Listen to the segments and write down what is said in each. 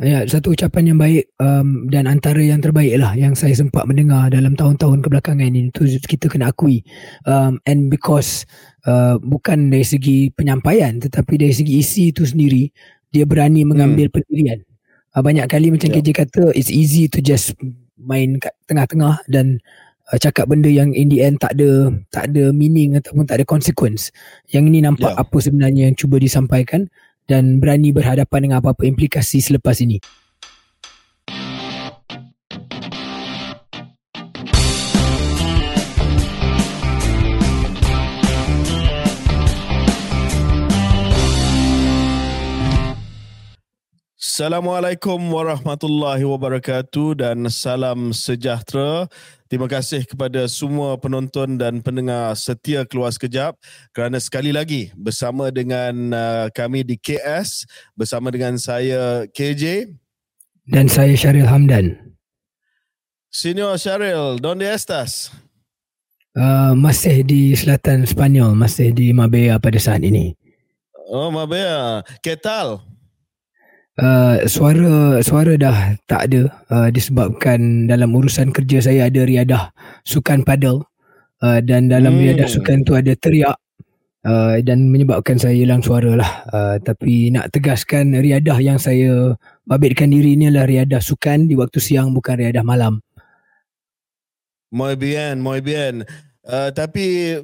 ya satu ucapan yang baik um, dan antara yang terbaik lah yang saya sempat mendengar dalam tahun-tahun kebelakangan ini itu kita kena akui um, and because uh, bukan dari segi penyampaian tetapi dari segi isi itu sendiri dia berani mengambil hmm. pendirian uh, banyak kali macam yeah. KJ kata it's easy to just main kat tengah-tengah dan uh, cakap benda yang in the end tak ada tak ada meaning ataupun tak ada consequence yang ini nampak yeah. apa sebenarnya yang cuba disampaikan dan berani berhadapan dengan apa-apa implikasi selepas ini. Assalamualaikum warahmatullahi wabarakatuh dan salam sejahtera. Terima kasih kepada semua penonton dan pendengar setia keluar sekejap kerana sekali lagi bersama dengan uh, kami di KS bersama dengan saya KJ dan saya Syaril Hamdan. Senior Syaril, donde estas? Uh, masih di selatan Spanyol, masih di Mabea pada saat ini. Oh, Mabea. ¿Qué tal? Uh, suara suara dah tak ada uh, disebabkan dalam urusan kerja saya ada riadah sukan paddle uh, dan dalam hmm. riadah sukan tu ada teriak uh, dan menyebabkan saya hilang suara lah uh, tapi nak tegaskan riadah yang saya babitkan diri ni adalah riadah sukan di waktu siang bukan riadah malam Muy bien, muy bien. Uh, tapi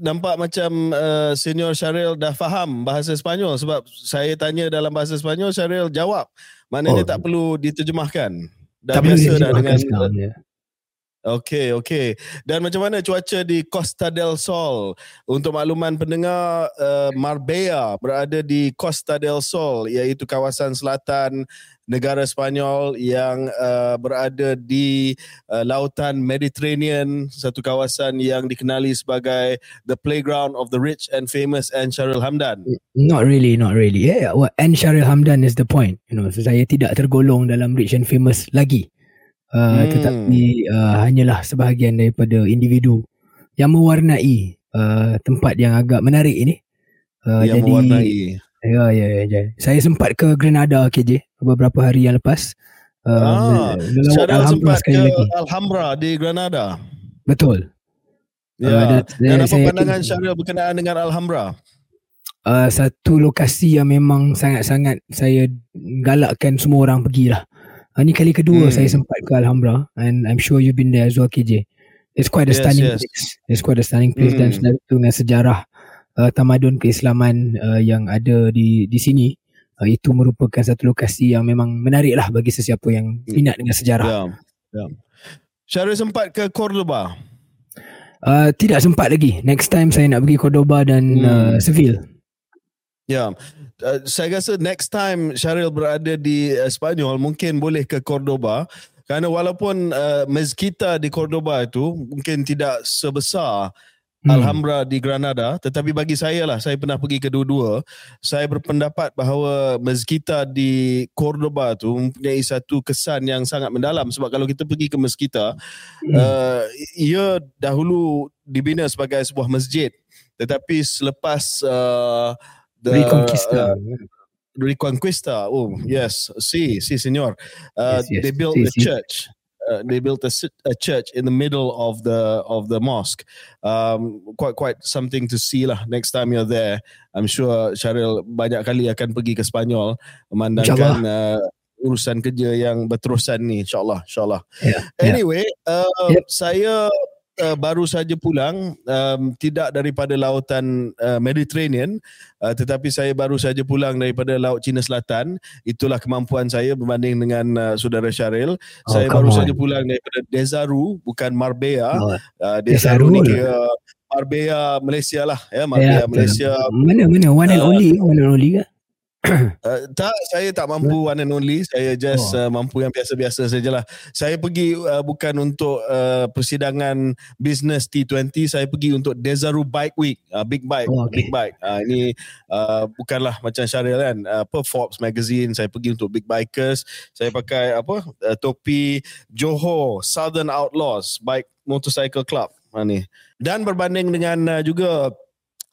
nampak macam uh, senior Syaril dah faham bahasa Sepanyol sebab saya tanya dalam bahasa Sepanyol Syaril jawab. Maknanya oh. tak perlu diterjemahkan. Dah tak biasa dah dengan sekarang, ya. Okey, okey. Dan macam mana cuaca di Costa del Sol? Untuk makluman pendengar, uh, Marbella berada di Costa del Sol iaitu kawasan selatan negara Spanyol yang uh, berada di uh, lautan Mediterranean, satu kawasan yang dikenali sebagai the playground of the rich and famous and Sharil Hamdan. Not really, not really. Yeah, well, and Sharil Hamdan is the point. You know, so saya tidak tergolong dalam rich and famous lagi. Uh, hmm. Tetapi uh, hanyalah sebahagian daripada individu yang mewarnai uh, tempat yang agak menarik ini. Uh, yang jadi, mewarnai. Ya, ya, ya, ya. Saya sempat ke Grenada, KJ, beberapa hari yang lepas. Uh, ah, saya sempat ke lagi. Alhambra di Grenada. Betul. Ya. Uh, dan, dan apa pandangan Syaril berkenaan dengan Alhambra? Uh, satu lokasi yang memang sangat-sangat saya galakkan semua orang pergilah. Uh, ni kali kedua hmm. saya sempat ke Alhambra and I'm sure you've been there as well KJ. It's quite a yes, stunning yes. place. It's quite a stunning place hmm. dan sebenarnya dengan sejarah uh, tamadun keislaman uh, yang ada di di sini uh, itu merupakan satu lokasi yang memang menarik lah bagi sesiapa yang hmm. minat dengan sejarah. Ya. Yeah. Syarul sempat ke Cordoba? Uh, tidak sempat lagi. Next time saya nak pergi Cordoba dan hmm. uh, Seville. Ya. Yeah. Uh, saya rasa next time Syaril berada di uh, Spanyol mungkin boleh ke Cordoba kerana walaupun uh, mezquita di Cordoba itu mungkin tidak sebesar hmm. Alhambra di Granada tetapi bagi saya lah saya pernah pergi kedua-dua saya berpendapat bahawa mezquita di Cordoba tu mempunyai satu kesan yang sangat mendalam sebab kalau kita pergi ke mezquita hmm. uh, ia dahulu dibina sebagai sebuah masjid tetapi selepas uh, the Reconquista. Uh, Reconquista. Oh, yes. Si, si, senor. Uh, yes, yes. They built si, a si. church uh, they built a, a church in the middle of the of the mosque. Um, quite quite something to see lah. Next time you're there, I'm sure Syaril banyak kali akan pergi ke Spanyol memandangkan uh, urusan kerja yang berterusan ni. Insyaallah, insyaallah. Yeah, anyway. Uh, yep. saya uh, baru saja pulang um, tidak daripada lautan uh, Mediterranean uh, tetapi saya baru saja pulang daripada laut Cina Selatan. Itulah kemampuan saya berbanding dengan uh, saudara Syaril oh, saya baru on. saja pulang daripada Desaru bukan Marbella. Oh, uh, Desaru, Desaru. ni kira Marbella Malaysia lah ya Marbella yeah, Malaysia. Mana mana? One and uh, only one and only ke uh, tak saya tak mampu one and only. Saya just oh. uh, mampu yang biasa-biasa sajalah. Saya pergi uh, bukan untuk uh, persidangan business T20 saya pergi untuk Desaru Bike Week. Uh, big bike oh, okay. big bike. Uh, ini uh, bukanlah macam Syaril kan. Uh, per Forbes magazine. Saya pergi untuk big bikers. Saya pakai apa uh, topi Johor Southern Outlaws bike motorcycle club. Uh, ni. Dan berbanding dengan uh, juga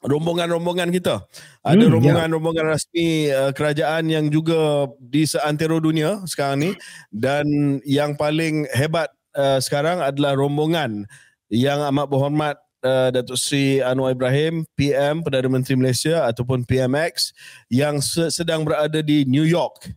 rombongan-rombongan kita. Ada hmm, ya. rombongan-rombongan ya. rasmi uh, kerajaan yang juga di seantero dunia sekarang ni dan yang paling hebat uh, sekarang adalah rombongan yang amat berhormat uh, Datuk Sri Anwar Ibrahim PM Perdana Menteri Malaysia ataupun PMX yang sedang berada di New York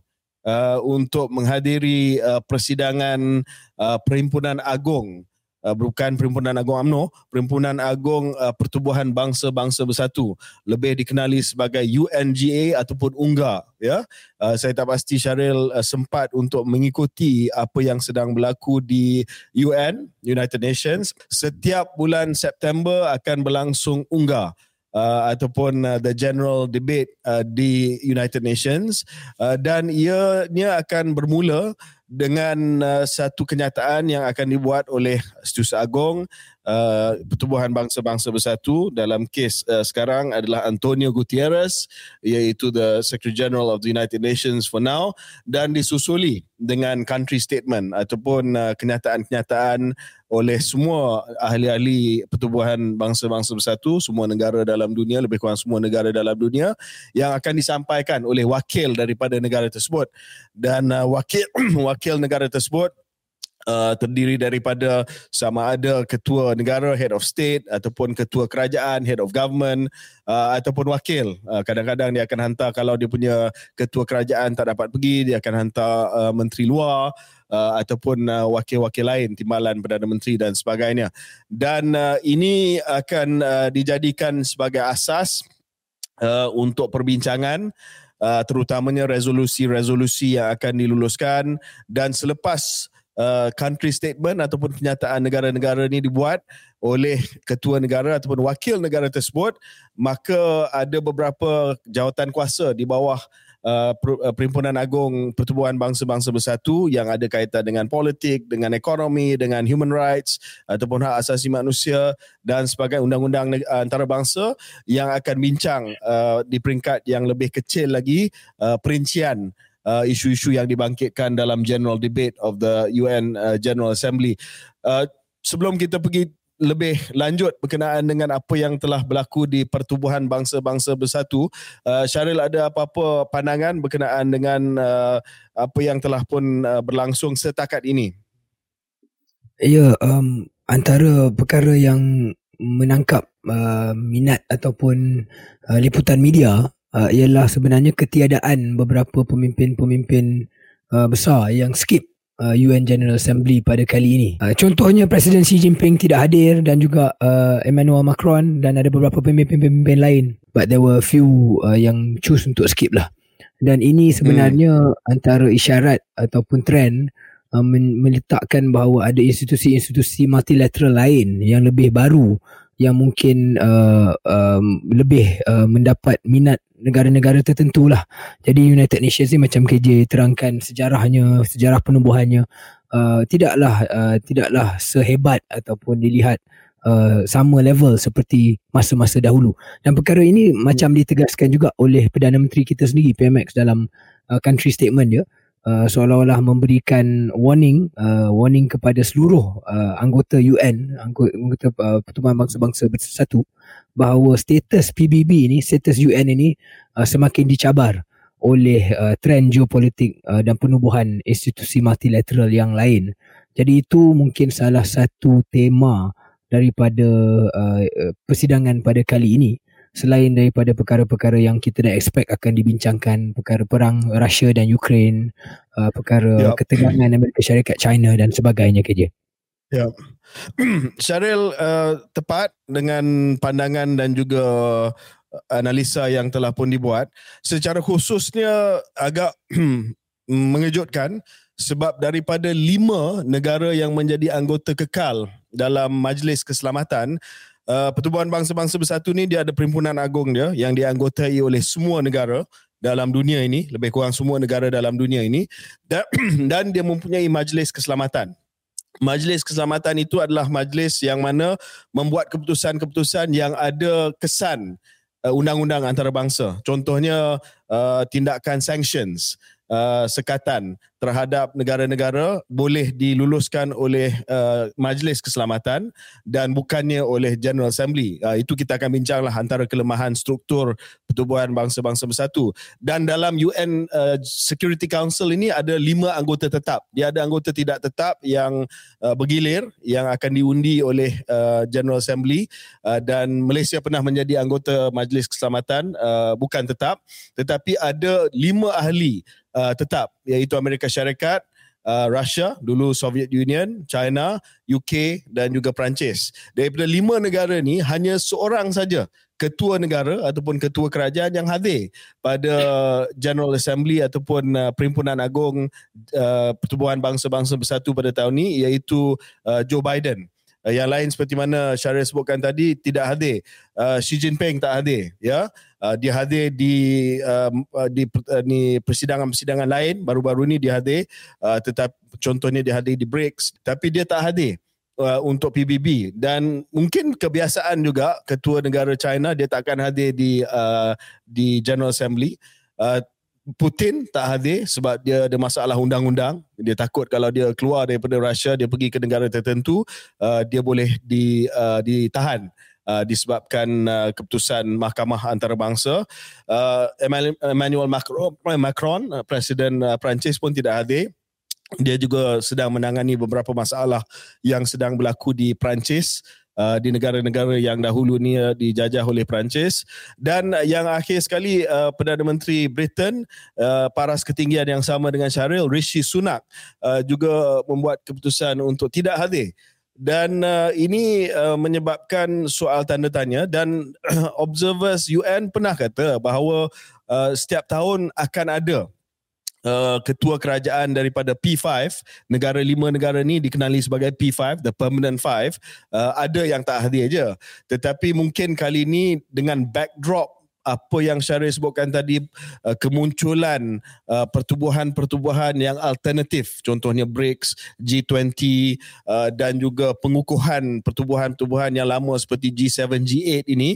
uh, untuk menghadiri uh, persidangan uh, Perhimpunan Agong uh, bukan Perhimpunan Agung AMNO, Perhimpunan Agung uh, Pertubuhan Bangsa-Bangsa Bersatu, lebih dikenali sebagai UNGA ataupun UNGA, ya. Uh, saya tak pasti Syaril uh, sempat untuk mengikuti apa yang sedang berlaku di UN, United Nations. Setiap bulan September akan berlangsung UNGA uh, ataupun uh, the general debate uh, di United Nations uh, dan ianya akan bermula dengan uh, satu kenyataan yang akan dibuat oleh Setiausaha Agong uh, Pertubuhan Bangsa-Bangsa Bersatu dalam kes uh, sekarang adalah Antonio Gutierrez iaitu the Secretary General of the United Nations for now dan disusuli dengan country statement ataupun uh, kenyataan-kenyataan oleh semua ahli-ahli pertubuhan bangsa-bangsa bersatu, semua negara dalam dunia, lebih kurang semua negara dalam dunia yang akan disampaikan oleh wakil daripada negara tersebut. Dan uh, wakil wakil negara tersebut Uh, terdiri daripada sama ada ketua negara head of state ataupun ketua kerajaan head of government uh, ataupun wakil. Uh, kadang-kadang dia akan hantar kalau dia punya ketua kerajaan tak dapat pergi dia akan hantar uh, menteri luar uh, ataupun uh, wakil-wakil lain timbalan perdana menteri dan sebagainya. Dan uh, ini akan uh, dijadikan sebagai asas uh, untuk perbincangan uh, terutamanya resolusi-resolusi yang akan diluluskan. Dan selepas Uh, country statement ataupun kenyataan negara-negara ini dibuat oleh ketua negara ataupun wakil negara tersebut maka ada beberapa jawatan kuasa di bawah Uh, uh, Perhimpunan Agung Pertubuhan Bangsa-Bangsa Bersatu yang ada kaitan dengan politik, dengan ekonomi, dengan human rights ataupun hak asasi manusia dan sebagai undang-undang antarabangsa yang akan bincang uh, di peringkat yang lebih kecil lagi uh, perincian uh, isu-isu yang dibangkitkan dalam general debate of the UN uh, General Assembly. Uh, sebelum kita pergi lebih lanjut berkenaan dengan apa yang telah berlaku di Pertubuhan Bangsa-Bangsa Bersatu. Uh, Syaril ada apa-apa pandangan berkenaan dengan uh, apa yang telah pun uh, berlangsung setakat ini? Ya, um, antara perkara yang menangkap uh, minat ataupun uh, liputan media uh, ialah sebenarnya ketiadaan beberapa pemimpin-pemimpin uh, besar yang skip uh, UN General Assembly pada kali ini. Uh, contohnya Presiden Xi Jinping tidak hadir dan juga uh, Emmanuel Macron dan ada beberapa pemimpin-pemimpin lain. But there were a few uh, yang choose untuk skip lah. Dan ini sebenarnya hmm. antara isyarat ataupun trend uh, meletakkan bahawa ada institusi-institusi multilateral lain yang lebih baru yang mungkin uh, um, lebih uh, mendapat minat negara-negara tertentu lah. Jadi United Nations ni macam KJ terangkan sejarahnya, sejarah penubuhannya uh, tidaklah uh, tidaklah sehebat ataupun dilihat uh, sama level seperti masa-masa dahulu. Dan perkara ini macam ditegaskan juga oleh Perdana Menteri kita sendiri PMX dalam uh, country statement dia uh, seolah-olah memberikan warning uh, warning kepada seluruh uh, anggota UN anggota, uh, Pertubuhan Bangsa-Bangsa Bersatu bahawa status PBB ini status UN ini uh, semakin dicabar oleh uh, trend geopolitik uh, dan penubuhan institusi multilateral yang lain. Jadi itu mungkin salah satu tema daripada uh, persidangan pada kali ini selain daripada perkara-perkara yang kita dah expect akan dibincangkan perkara perang Russia dan Ukraine uh, perkara yep. ketegangan Amerika Syarikat China dan sebagainya kerja. Ya. Syaril uh, tepat dengan pandangan dan juga analisa yang telah pun dibuat secara khususnya agak mengejutkan sebab daripada lima negara yang menjadi anggota kekal dalam Majlis Keselamatan uh, Pertubuhan Bangsa-Bangsa Bersatu ni dia ada perhimpunan agung dia yang dianggotai oleh semua negara dalam dunia ini, lebih kurang semua negara dalam dunia ini dan, dan dia mempunyai majlis keselamatan. Majlis keselamatan itu adalah majlis yang mana membuat keputusan-keputusan yang ada kesan uh, undang-undang antarabangsa. Contohnya uh, tindakan sanctions uh, sekatan terhadap negara-negara boleh diluluskan oleh uh, Majlis Keselamatan dan bukannya oleh General Assembly. Uh, itu kita akan bincanglah antara kelemahan struktur pertubuhan bangsa-bangsa bersatu. Dan dalam UN uh, Security Council ini ada lima anggota tetap. Dia ada anggota tidak tetap yang uh, bergilir yang akan diundi oleh uh, General Assembly uh, dan Malaysia pernah menjadi anggota Majlis Keselamatan uh, bukan tetap tetapi ada lima ahli uh, tetap iaitu Amerika Syarikat, uh, Russia, dulu Soviet Union, China, UK dan juga Perancis. Daripada lima negara ni hanya seorang saja ketua negara ataupun ketua kerajaan yang hadir pada General Assembly ataupun uh, Perhimpunan Agung uh, Pertubuhan Bangsa-Bangsa Bersatu pada tahun ini iaitu uh, Joe Biden. Uh, yang lain seperti mana Syaril sebutkan tadi tidak hadir. Uh, Xi Jinping tak hadir, ya. Uh, dia hadir di uh, di uh, ni persidangan-persidangan lain baru-baru ni dia hadir uh, tetapi contohnya dia hadir di BRICS tapi dia tak hadir uh, untuk PBB dan mungkin kebiasaan juga ketua negara China dia tak akan hadir di uh, di General Assembly uh, Putin tak hadir sebab dia ada masalah undang-undang. Dia takut kalau dia keluar daripada Russia, dia pergi ke negara tertentu, uh, dia boleh di, uh, ditahan uh, disebabkan uh, keputusan mahkamah antarabangsa. Uh, Emmanuel Macron, Macron uh, Presiden uh, Perancis pun tidak hadir. Dia juga sedang menangani beberapa masalah yang sedang berlaku di Perancis. Uh, di negara-negara yang dahulu ni uh, dijajah oleh Perancis. Dan uh, yang akhir sekali uh, Perdana Menteri Britain uh, paras ketinggian yang sama dengan Syaril Rishi Sunak uh, juga membuat keputusan untuk tidak hadir. Dan uh, ini uh, menyebabkan soal tanda tanya dan observers UN pernah kata bahawa uh, setiap tahun akan ada Uh, ketua kerajaan daripada P5 negara lima negara ni dikenali sebagai P5 the permanent five uh, ada yang tak hadir je. Tetapi mungkin kali ini dengan backdrop apa yang Syarif sebutkan tadi uh, kemunculan uh, pertubuhan-pertubuhan yang alternatif contohnya BRICS, G20 uh, dan juga pengukuhan pertubuhan-pertubuhan yang lama seperti G7, G8 ini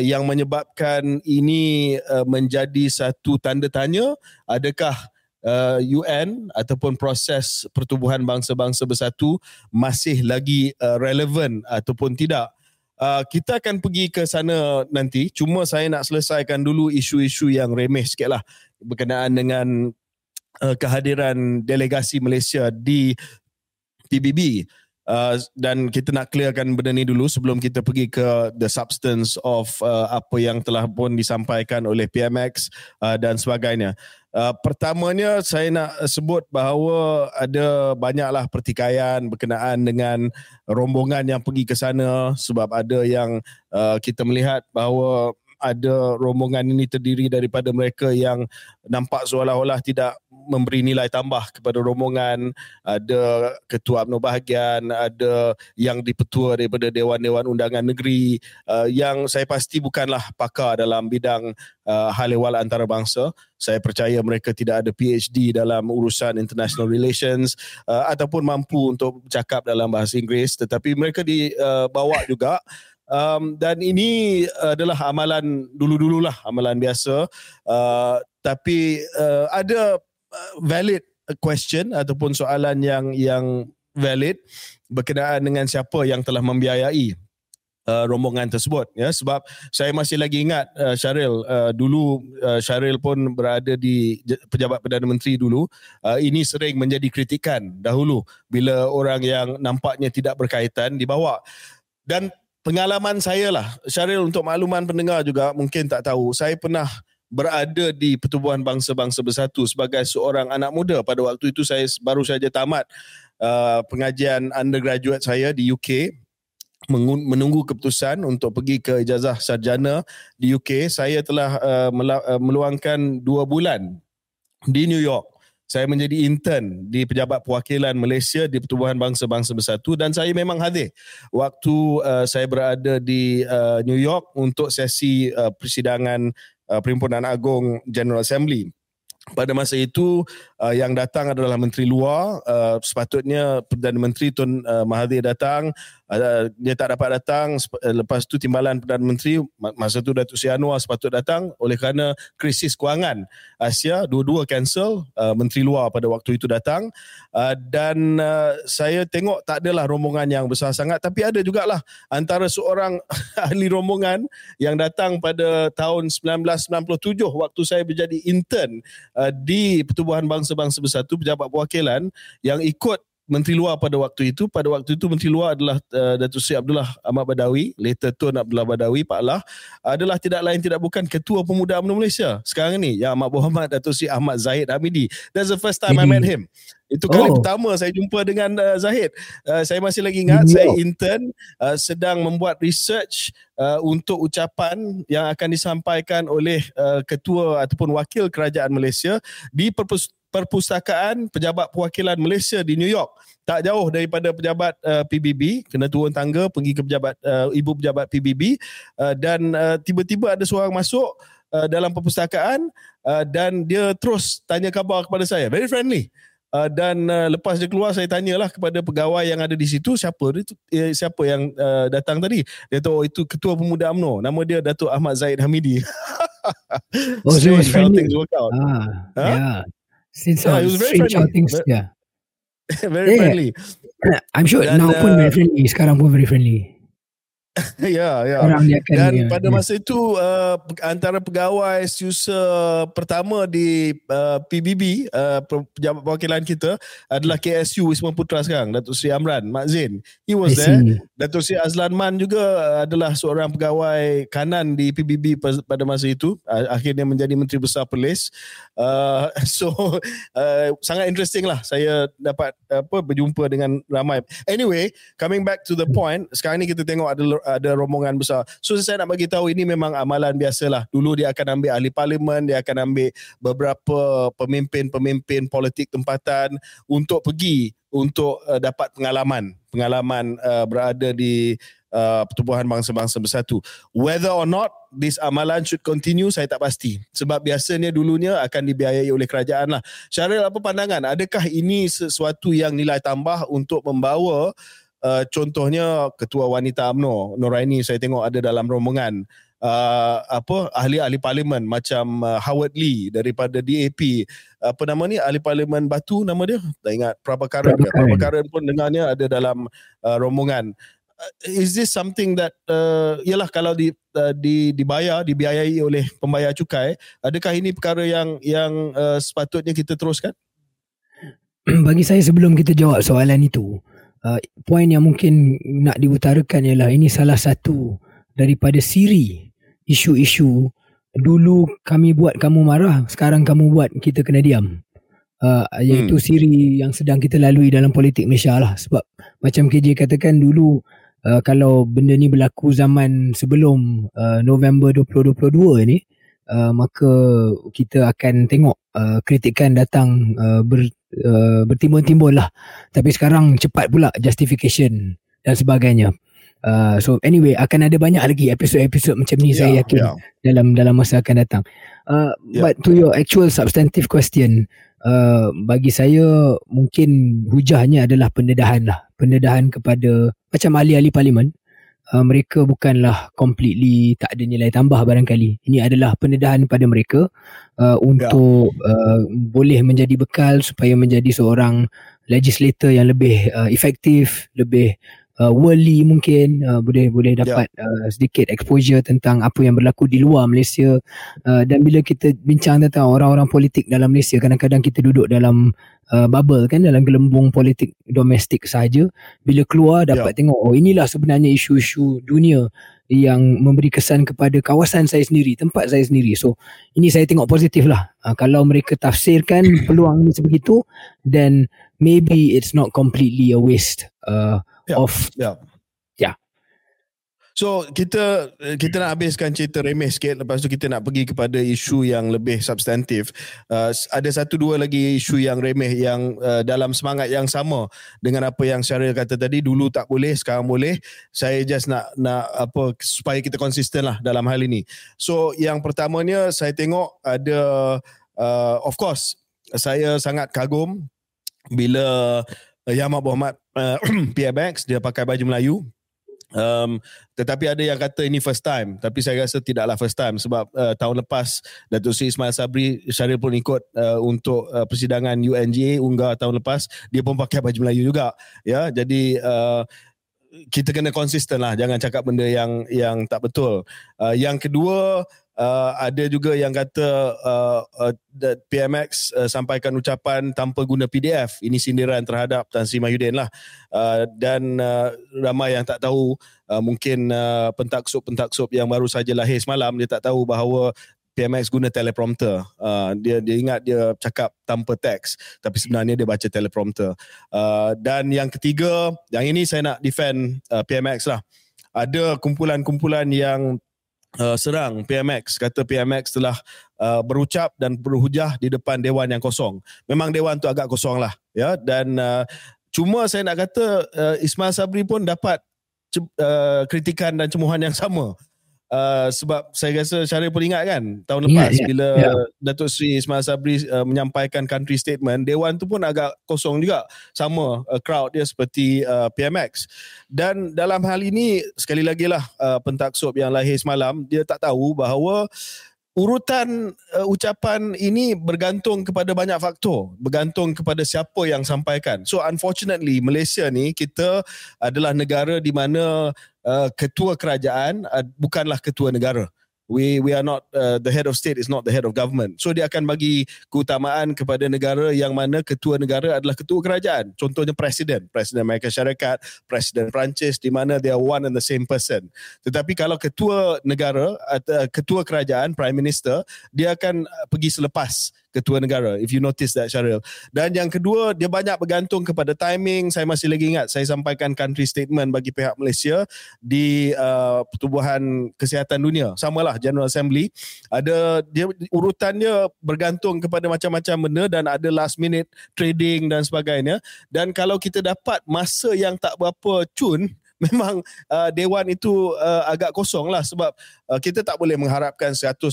yang menyebabkan ini menjadi satu tanda tanya adakah UN ataupun proses pertubuhan bangsa-bangsa bersatu masih lagi relevan ataupun tidak. Uh, kita akan pergi ke sana nanti. Cuma saya nak selesaikan dulu isu-isu yang remeh sikit lah berkenaan dengan uh, kehadiran delegasi Malaysia di PBB. Uh, dan kita nak clearkan benda ni dulu sebelum kita pergi ke the substance of uh, apa yang telah pun disampaikan oleh PMX uh, dan sebagainya. Uh, pertamanya saya nak sebut bahawa ada banyaklah pertikaian berkenaan dengan rombongan yang pergi ke sana sebab ada yang uh, kita melihat bahawa ada rombongan ini terdiri daripada mereka yang nampak seolah-olah tidak memberi nilai tambah kepada rombongan. Ada ketua UMNO bahagian ada yang dipetua daripada dewan-dewan undangan negeri. Uh, yang saya pasti bukanlah pakar dalam bidang uh, hal ehwal antarabangsa. Saya percaya mereka tidak ada PhD dalam urusan international relations uh, ataupun mampu untuk bercakap dalam bahasa Inggeris. Tetapi mereka dibawa uh, juga um, dan ini adalah amalan dulu-dululah amalan biasa. Uh, tapi uh, ada uh, valid question ataupun soalan yang yang valid berkenaan dengan siapa yang telah membiayai uh, rombongan tersebut ya. Sebab saya masih lagi ingat uh, Syaril uh, dulu uh, Syaril pun berada di pejabat perdana menteri dulu. Uh, ini sering menjadi kritikan dahulu bila orang yang nampaknya tidak berkaitan dibawa. Dan pengalaman saya lah. Syaril untuk makluman pendengar juga mungkin tak tahu saya pernah berada di Pertubuhan Bangsa-Bangsa Bersatu sebagai seorang anak muda. Pada waktu itu saya baru saja tamat uh, pengajian undergraduate saya di UK menunggu keputusan untuk pergi ke ijazah sarjana di UK saya telah uh, uh, meluangkan dua bulan di New York saya menjadi intern di Pejabat Perwakilan Malaysia di Pertubuhan Bangsa-Bangsa Bersatu dan saya memang hadir waktu uh, saya berada di uh, New York untuk sesi uh, persidangan uh, Perhimpunan Agung General Assembly. Pada masa itu uh, yang datang adalah menteri luar uh, sepatutnya Perdana Menteri Tun uh, Mahathir datang uh, dia tak dapat datang uh, lepas tu timbalan Perdana Menteri masa tu Datuk Seri Anwar sepatut datang oleh kerana krisis kewangan Asia dua-dua cancel uh, menteri luar pada waktu itu datang. Uh, dan saya tengok tak adalah rombongan yang besar sangat tapi ada jugalah antara seorang ahli rombongan yang datang pada tahun 1997 waktu saya menjadi intern di Pertubuhan Bangsa-Bangsa Bersatu pejabat perwakilan yang ikut Menteri Luar pada waktu itu. Pada waktu itu Menteri Luar adalah uh, Datuk Seri Abdullah Ahmad Badawi, later Tun Abdullah Badawi, Pak Allah, adalah tidak lain tidak bukan Ketua Pemuda UMNO Malaysia. Sekarang ni, Yang Amat Muhammad Datuk Seri Ahmad Zahid Hamidi. That's the first time mm-hmm. I met him. Itu kali oh. pertama saya jumpa dengan uh, Zahid. Uh, saya masih lagi ingat, mm-hmm. saya intern uh, sedang membuat research uh, untuk ucapan yang akan disampaikan oleh uh, Ketua ataupun Wakil Kerajaan Malaysia di perpus- perpustakaan pejabat perwakilan Malaysia di New York. Tak jauh daripada pejabat uh, PBB kena turun tangga pergi ke pejabat uh, ibu pejabat PBB uh, dan uh, tiba-tiba ada seorang masuk uh, dalam perpustakaan uh, dan dia terus tanya khabar kepada saya very friendly. Uh, dan uh, lepas dia keluar saya tanyalah kepada pegawai yang ada di situ siapa itu eh, siapa yang uh, datang tadi. Dia tahu oh, itu ketua pemuda AMNO nama dia Datuk Ahmad Zaid Hamidi. Oh so it's friendly. ah, huh? yeah Since yeah, it was very friendly. Things, yeah. very yeah. friendly. I'm sure Dan, now uh, very friendly. Sekarang pun very friendly. ya, ya. Dan ya, pada ya. masa itu uh, antara pegawai user pertama di uh, PBB, uh, pejabat perwakilan kita adalah KSU Wisma Putra sekarang, Datuk Seri Amran Mak Zain. He was there. Datuk Seri Azlan Man juga adalah seorang pegawai kanan di PBB pada masa itu. Uh, akhirnya menjadi Menteri Besar Perlis. Uh, so uh, sangat interesting lah saya dapat apa berjumpa dengan ramai. Anyway, coming back to the point, sekarang ni kita tengok ada ada rombongan besar. So saya nak bagi tahu ini memang amalan biasalah. Dulu dia akan ambil ahli parlimen, dia akan ambil beberapa pemimpin-pemimpin politik tempatan untuk pergi untuk uh, dapat pengalaman, pengalaman uh, berada di uh, pertubuhan bangsa-bangsa bersatu. Whether or not this amalan should continue, saya tak pasti. Sebab biasanya dulunya akan dibiayai oleh kerajaan lah. Syaril, apa pandangan? Adakah ini sesuatu yang nilai tambah untuk membawa uh, contohnya ketua wanita AMNO Noraini saya tengok ada dalam rombongan uh, apa ahli-ahli parlimen macam uh, Howard Lee daripada DAP apa nama ni? Ahli parlimen Batu nama dia? Tak ingat. Prabhakaran Prabhakaran pun dengarnya ada dalam uh, rombongan. Uh, is this something that uh, ialah kalau di uh, di dibayar dibiayai oleh pembayar cukai adakah ini perkara yang yang uh, sepatutnya kita teruskan? Bagi saya sebelum kita jawab soalan itu uh, poin yang mungkin nak diutarakan ialah ini salah satu daripada siri isu-isu. Dulu kami buat kamu marah sekarang kamu buat kita kena diam. Uh, iaitu hmm. siri yang sedang kita lalui dalam politik Malaysia lah. Sebab macam KJ katakan dulu uh, kalau benda ni berlaku zaman sebelum uh, November 2022 ni uh, maka kita akan tengok uh, kritikan datang uh, ber, uh, bertimbul-timbul lah. Tapi sekarang cepat pula justification dan sebagainya. Uh, so anyway akan ada banyak lagi episod-episod macam ni yeah, saya yakin yeah. dalam dalam masa akan datang. Uh, yeah. But to your actual substantive question, uh, bagi saya mungkin hujahnya adalah pendedahan lah. Pendedahan kepada macam ahli-ahli parlimen uh, mereka bukanlah completely tak ada nilai tambah barangkali. Ini adalah pendedahan pada mereka uh, untuk uh, boleh menjadi bekal supaya menjadi seorang legislator yang lebih uh, efektif, lebih uh, worldly mungkin uh, boleh boleh ya. dapat yeah. uh, sedikit exposure tentang apa yang berlaku di luar Malaysia uh, dan bila kita bincang tentang orang-orang politik dalam Malaysia kadang-kadang kita duduk dalam uh, bubble kan dalam gelembung politik domestik saja bila keluar dapat yeah. tengok oh inilah sebenarnya isu-isu dunia yang memberi kesan kepada kawasan saya sendiri, tempat saya sendiri. So, ini saya tengok positif lah. Uh, kalau mereka tafsirkan peluang ini sebegitu, then maybe it's not completely a waste uh, yeah. of yeah. yeah. So kita kita nak habiskan cerita remeh sikit lepas tu kita nak pergi kepada isu yang lebih substantif. Uh, ada satu dua lagi isu yang remeh yang uh, dalam semangat yang sama dengan apa yang Syaril kata tadi dulu tak boleh sekarang boleh. Saya just nak nak apa supaya kita konsisten lah dalam hal ini. So yang pertamanya saya tengok ada uh, of course saya sangat kagum bila uh, Yang Muhammad uh, PMX dia pakai baju Melayu Um, tetapi ada yang kata ini first time. Tapi saya rasa tidaklah first time sebab uh, tahun lepas Datuk Seri Ismail Sabri Syaril pun ikut uh, untuk uh, persidangan UNGA Ungar tahun lepas. Dia pun pakai baju Melayu juga ya. Jadi uh, kita kena konsisten lah. Jangan cakap benda yang yang tak betul. Uh, yang kedua uh, ada juga yang kata uh, uh, PMX uh, sampaikan ucapan tanpa guna PDF. Ini sindiran terhadap Tan Sri Mahyudin lah. Uh, dan uh, ramai yang tak tahu uh, mungkin uh, pentaksub-pentaksub yang baru saja lahir semalam dia tak tahu bahawa PMX guna teleprompter. Uh, dia dia ingat dia cakap tanpa teks tapi sebenarnya dia baca teleprompter. Uh, dan yang ketiga, yang ini saya nak defend uh, PMX lah. Ada kumpulan-kumpulan yang uh, serang PMX kata PMX telah uh, berucap dan berhujah di depan dewan yang kosong. Memang dewan tu agak kosong lah ya. Dan uh, cuma saya nak kata uh, Ismail Sabri pun dapat uh, kritikan dan cemuhan yang sama Uh, sebab saya rasa Syarif pun ingat kan tahun ya, lepas yeah, bila yeah. Datuk Sri Ismail Sabri uh, menyampaikan country statement Dewan tu pun agak kosong juga. Sama uh, crowd dia seperti uh, PMX dan dalam hal ini sekali lagi lah uh, pentaksub yang lahir semalam dia tak tahu bahawa urutan uh, ucapan ini bergantung kepada banyak faktor. Bergantung kepada siapa yang sampaikan. So unfortunately Malaysia ni kita adalah negara di mana uh, ketua kerajaan uh, bukanlah ketua negara. We we are not uh, the head of state is not the head of government. So dia akan bagi keutamaan kepada negara yang mana ketua negara adalah ketua kerajaan. Contohnya presiden. Presiden Amerika Syarikat presiden Perancis di mana they are one and the same person. Tetapi kalau ketua negara atau ketua kerajaan prime minister dia akan pergi selepas ketua negara if you notice that Syaril. Dan yang kedua dia banyak bergantung kepada timing. Saya masih lagi ingat saya sampaikan country statement bagi pihak Malaysia di uh, pertubuhan kesihatan dunia. Samalah General Assembly. Ada dia urutannya bergantung kepada macam-macam benda dan ada last minute trading dan sebagainya. Dan kalau kita dapat masa yang tak berapa cun memang uh, dewan itu uh, agak kosong lah sebab uh, kita tak boleh mengharapkan 190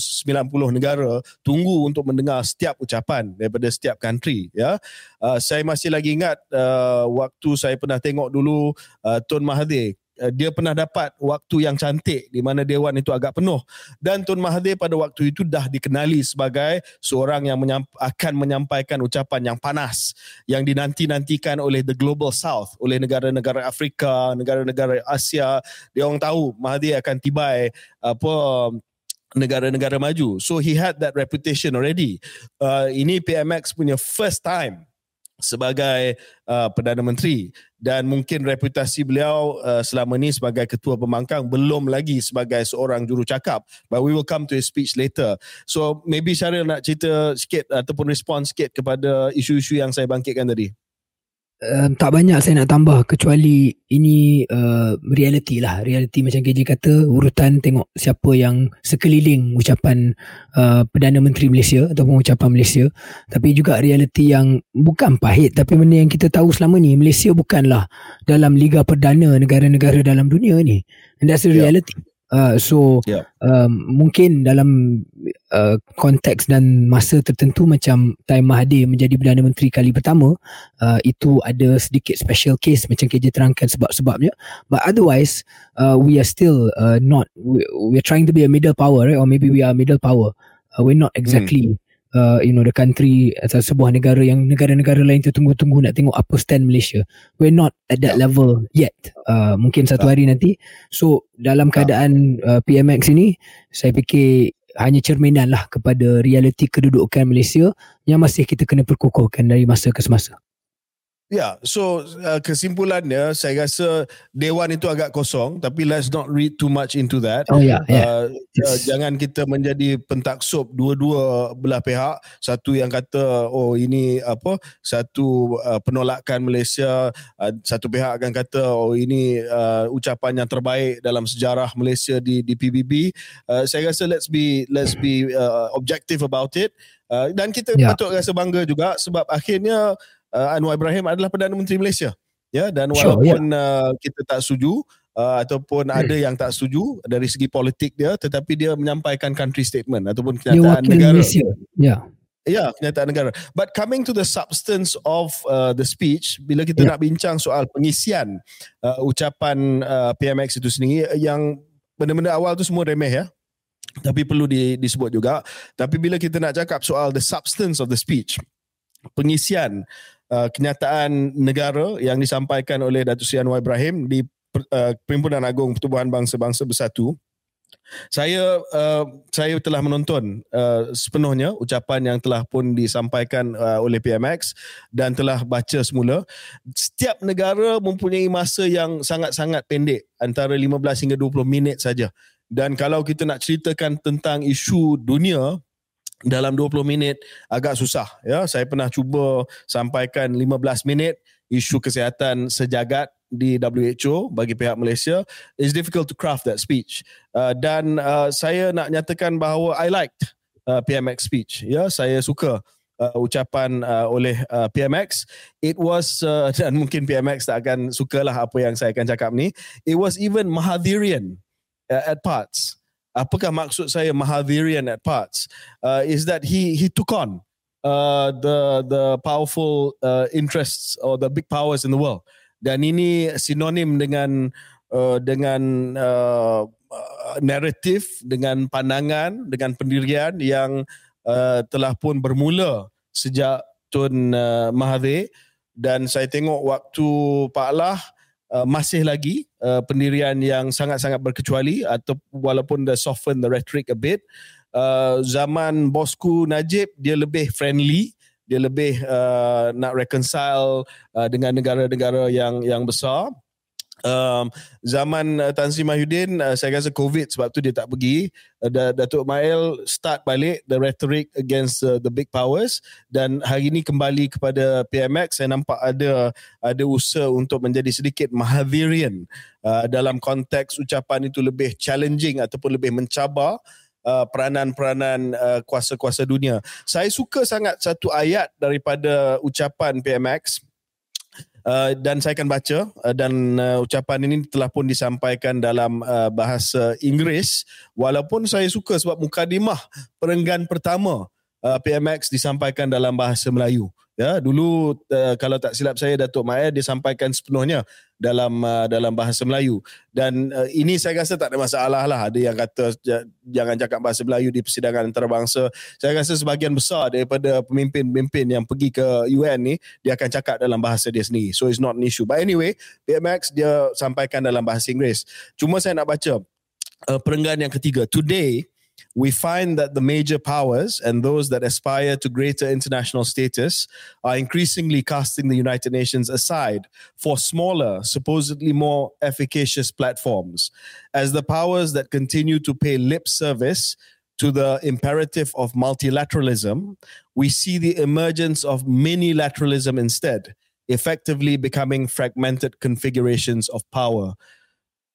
negara tunggu untuk mendengar setiap ucapan daripada setiap country ya. Uh, saya masih lagi ingat uh, waktu saya pernah tengok dulu uh, Tun Mahathir uh, dia pernah dapat waktu yang cantik di mana dewan itu agak penuh dan Tun Mahathir pada waktu itu dah dikenali sebagai seorang yang menyamp- akan menyampaikan ucapan yang panas yang dinanti-nantikan oleh the global south oleh negara-negara Afrika, negara-negara Asia. Dia orang tahu Mahathir akan tibai apa negara-negara maju. So he had that reputation already. Uh, ini PMX punya first time sebagai uh, Perdana Menteri. Dan mungkin reputasi beliau uh, selama ini sebagai ketua pembangkang belum lagi sebagai seorang jurucakap but we will come to his speech later. So maybe Syaril nak cerita sikit ataupun respon sikit kepada isu-isu yang saya bangkitkan tadi um, tak banyak saya nak tambah kecuali ini uh, reality lah. Reality macam KJ kata urutan tengok siapa yang sekeliling ucapan uh, Perdana Menteri Malaysia ataupun ucapan Malaysia. Tapi juga reality yang bukan pahit tapi benda yang kita tahu selama ni Malaysia bukanlah dalam liga perdana negara-negara dalam dunia ni. And that's the reality. yeah. Uh, so yeah. um, mungkin dalam uh, konteks dan masa tertentu macam time Mahathir menjadi Perdana Menteri kali pertama uh, itu ada sedikit special case macam KJ terangkan sebab-sebabnya but otherwise uh, we are still uh, not we, we are trying to be a middle power right? or maybe we are middle power uh, we're not exactly mm uh, you know the country atau sebuah negara yang negara-negara lain tu tunggu-tunggu nak tengok apa stand Malaysia. We're not at that level yet. Uh, mungkin satu hari nanti. So dalam keadaan uh, PMX ini saya fikir hanya cerminan lah kepada realiti kedudukan Malaysia yang masih kita kena perkukuhkan dari masa ke semasa Ya, yeah, so uh, kesimpulannya saya rasa dewan itu agak kosong tapi let's not read too much into that. Oh ya, yeah, yeah. uh, yes. uh, jangan kita menjadi pentaksub dua-dua belah pihak. Satu yang kata oh ini apa? Satu uh, penolakan Malaysia, uh, satu pihak akan kata oh ini uh, ucapan yang terbaik dalam sejarah Malaysia di di PBB. Uh, saya rasa let's be let's be uh, objective about it. Uh, dan kita yeah. patut rasa bangga juga sebab akhirnya uh, Anwar Ibrahim adalah Perdana Menteri Malaysia. Ya dan walaupun sure, yeah. uh, kita tak setuju uh, ataupun hmm. ada yang tak setuju dari segi politik dia tetapi dia menyampaikan country statement ataupun kenyataan negara. Malaysia. Ya. Ya, kenyataan negara. But coming to the substance of uh, the speech, bila kita yeah. nak bincang soal pengisian uh, ucapan uh, PMX itu sendiri, yang benda-benda awal tu semua remeh ya. Tapi perlu di, disebut juga. Tapi bila kita nak cakap soal the substance of the speech, pengisian uh, kenyataan negara yang disampaikan oleh Datuk Seri Anwar Ibrahim di uh, Perhimpunan Agung Pertubuhan Bangsa-Bangsa Bersatu, saya uh, saya telah menonton uh, sepenuhnya ucapan yang telah pun disampaikan uh, oleh PMX dan telah baca semula. Setiap negara mempunyai masa yang sangat-sangat pendek antara 15 hingga 20 minit saja. Dan kalau kita nak ceritakan tentang isu dunia dalam 20 minit agak susah ya. Saya pernah cuba sampaikan 15 minit isu kesihatan sejagat di WHO bagi pihak Malaysia. It's difficult to craft that speech. Uh, dan uh, saya nak nyatakan bahawa I liked uh, PMX speech ya. Saya suka uh, ucapan uh, oleh uh, PMX it was uh, dan mungkin PMX tak akan sukalah apa yang saya akan cakap ni. It was even Mahathirian uh, at parts apakah maksud saya Mahathirian at parts? Uh, is that he he took on uh, the the powerful uh, interests or the big powers in the world. Dan ini sinonim dengan uh, dengan uh, naratif dengan pandangan dengan pendirian yang uh, telah pun bermula sejak Tun uh, Mahathir dan saya tengok waktu Pak Allah uh, masih lagi uh, pendirian yang sangat-sangat berkecuali atau walaupun the soften the rhetoric a bit uh, zaman bosku Najib dia lebih friendly dia lebih uh, nak reconcile uh, dengan negara-negara yang yang besar. Um, zaman uh, Tan Sri Mahyudin uh, saya rasa covid sebab tu dia tak pergi. Uh, Datuk Mael start balik the rhetoric against uh, the big powers dan hari ini kembali kepada PMX saya nampak ada ada usaha untuk menjadi sedikit Mahathirian uh, dalam konteks ucapan itu lebih challenging ataupun lebih mencabar Uh, peranan-peranan uh, kuasa-kuasa dunia. Saya suka sangat satu ayat daripada ucapan PMX uh, dan saya akan baca uh, dan uh, ucapan ini telah pun disampaikan dalam uh, bahasa Inggeris walaupun saya suka sebab mukadimah perenggan pertama uh, PMX disampaikan dalam bahasa Melayu. Ya, dulu uh, kalau tak silap saya Datuk Maya disampaikan sepenuhnya dalam uh, dalam bahasa Melayu. Dan uh, ini saya rasa tak ada masalah lah. Ada yang kata jangan cakap bahasa Melayu di persidangan antarabangsa. Saya rasa sebahagian besar daripada pemimpin-pemimpin yang pergi ke UN ni dia akan cakap dalam bahasa dia sendiri. So it's not an issue. But anyway PMX dia sampaikan dalam bahasa Inggeris. Cuma saya nak baca uh, perenggan yang ketiga. Today we find that the major powers and those that aspire to greater international status are increasingly casting the United Nations aside for smaller, supposedly more efficacious platforms, as the powers that continue to pay lip service to the imperative of multilateralism, we see the emergence of minilateralism instead, effectively becoming fragmented configurations of power.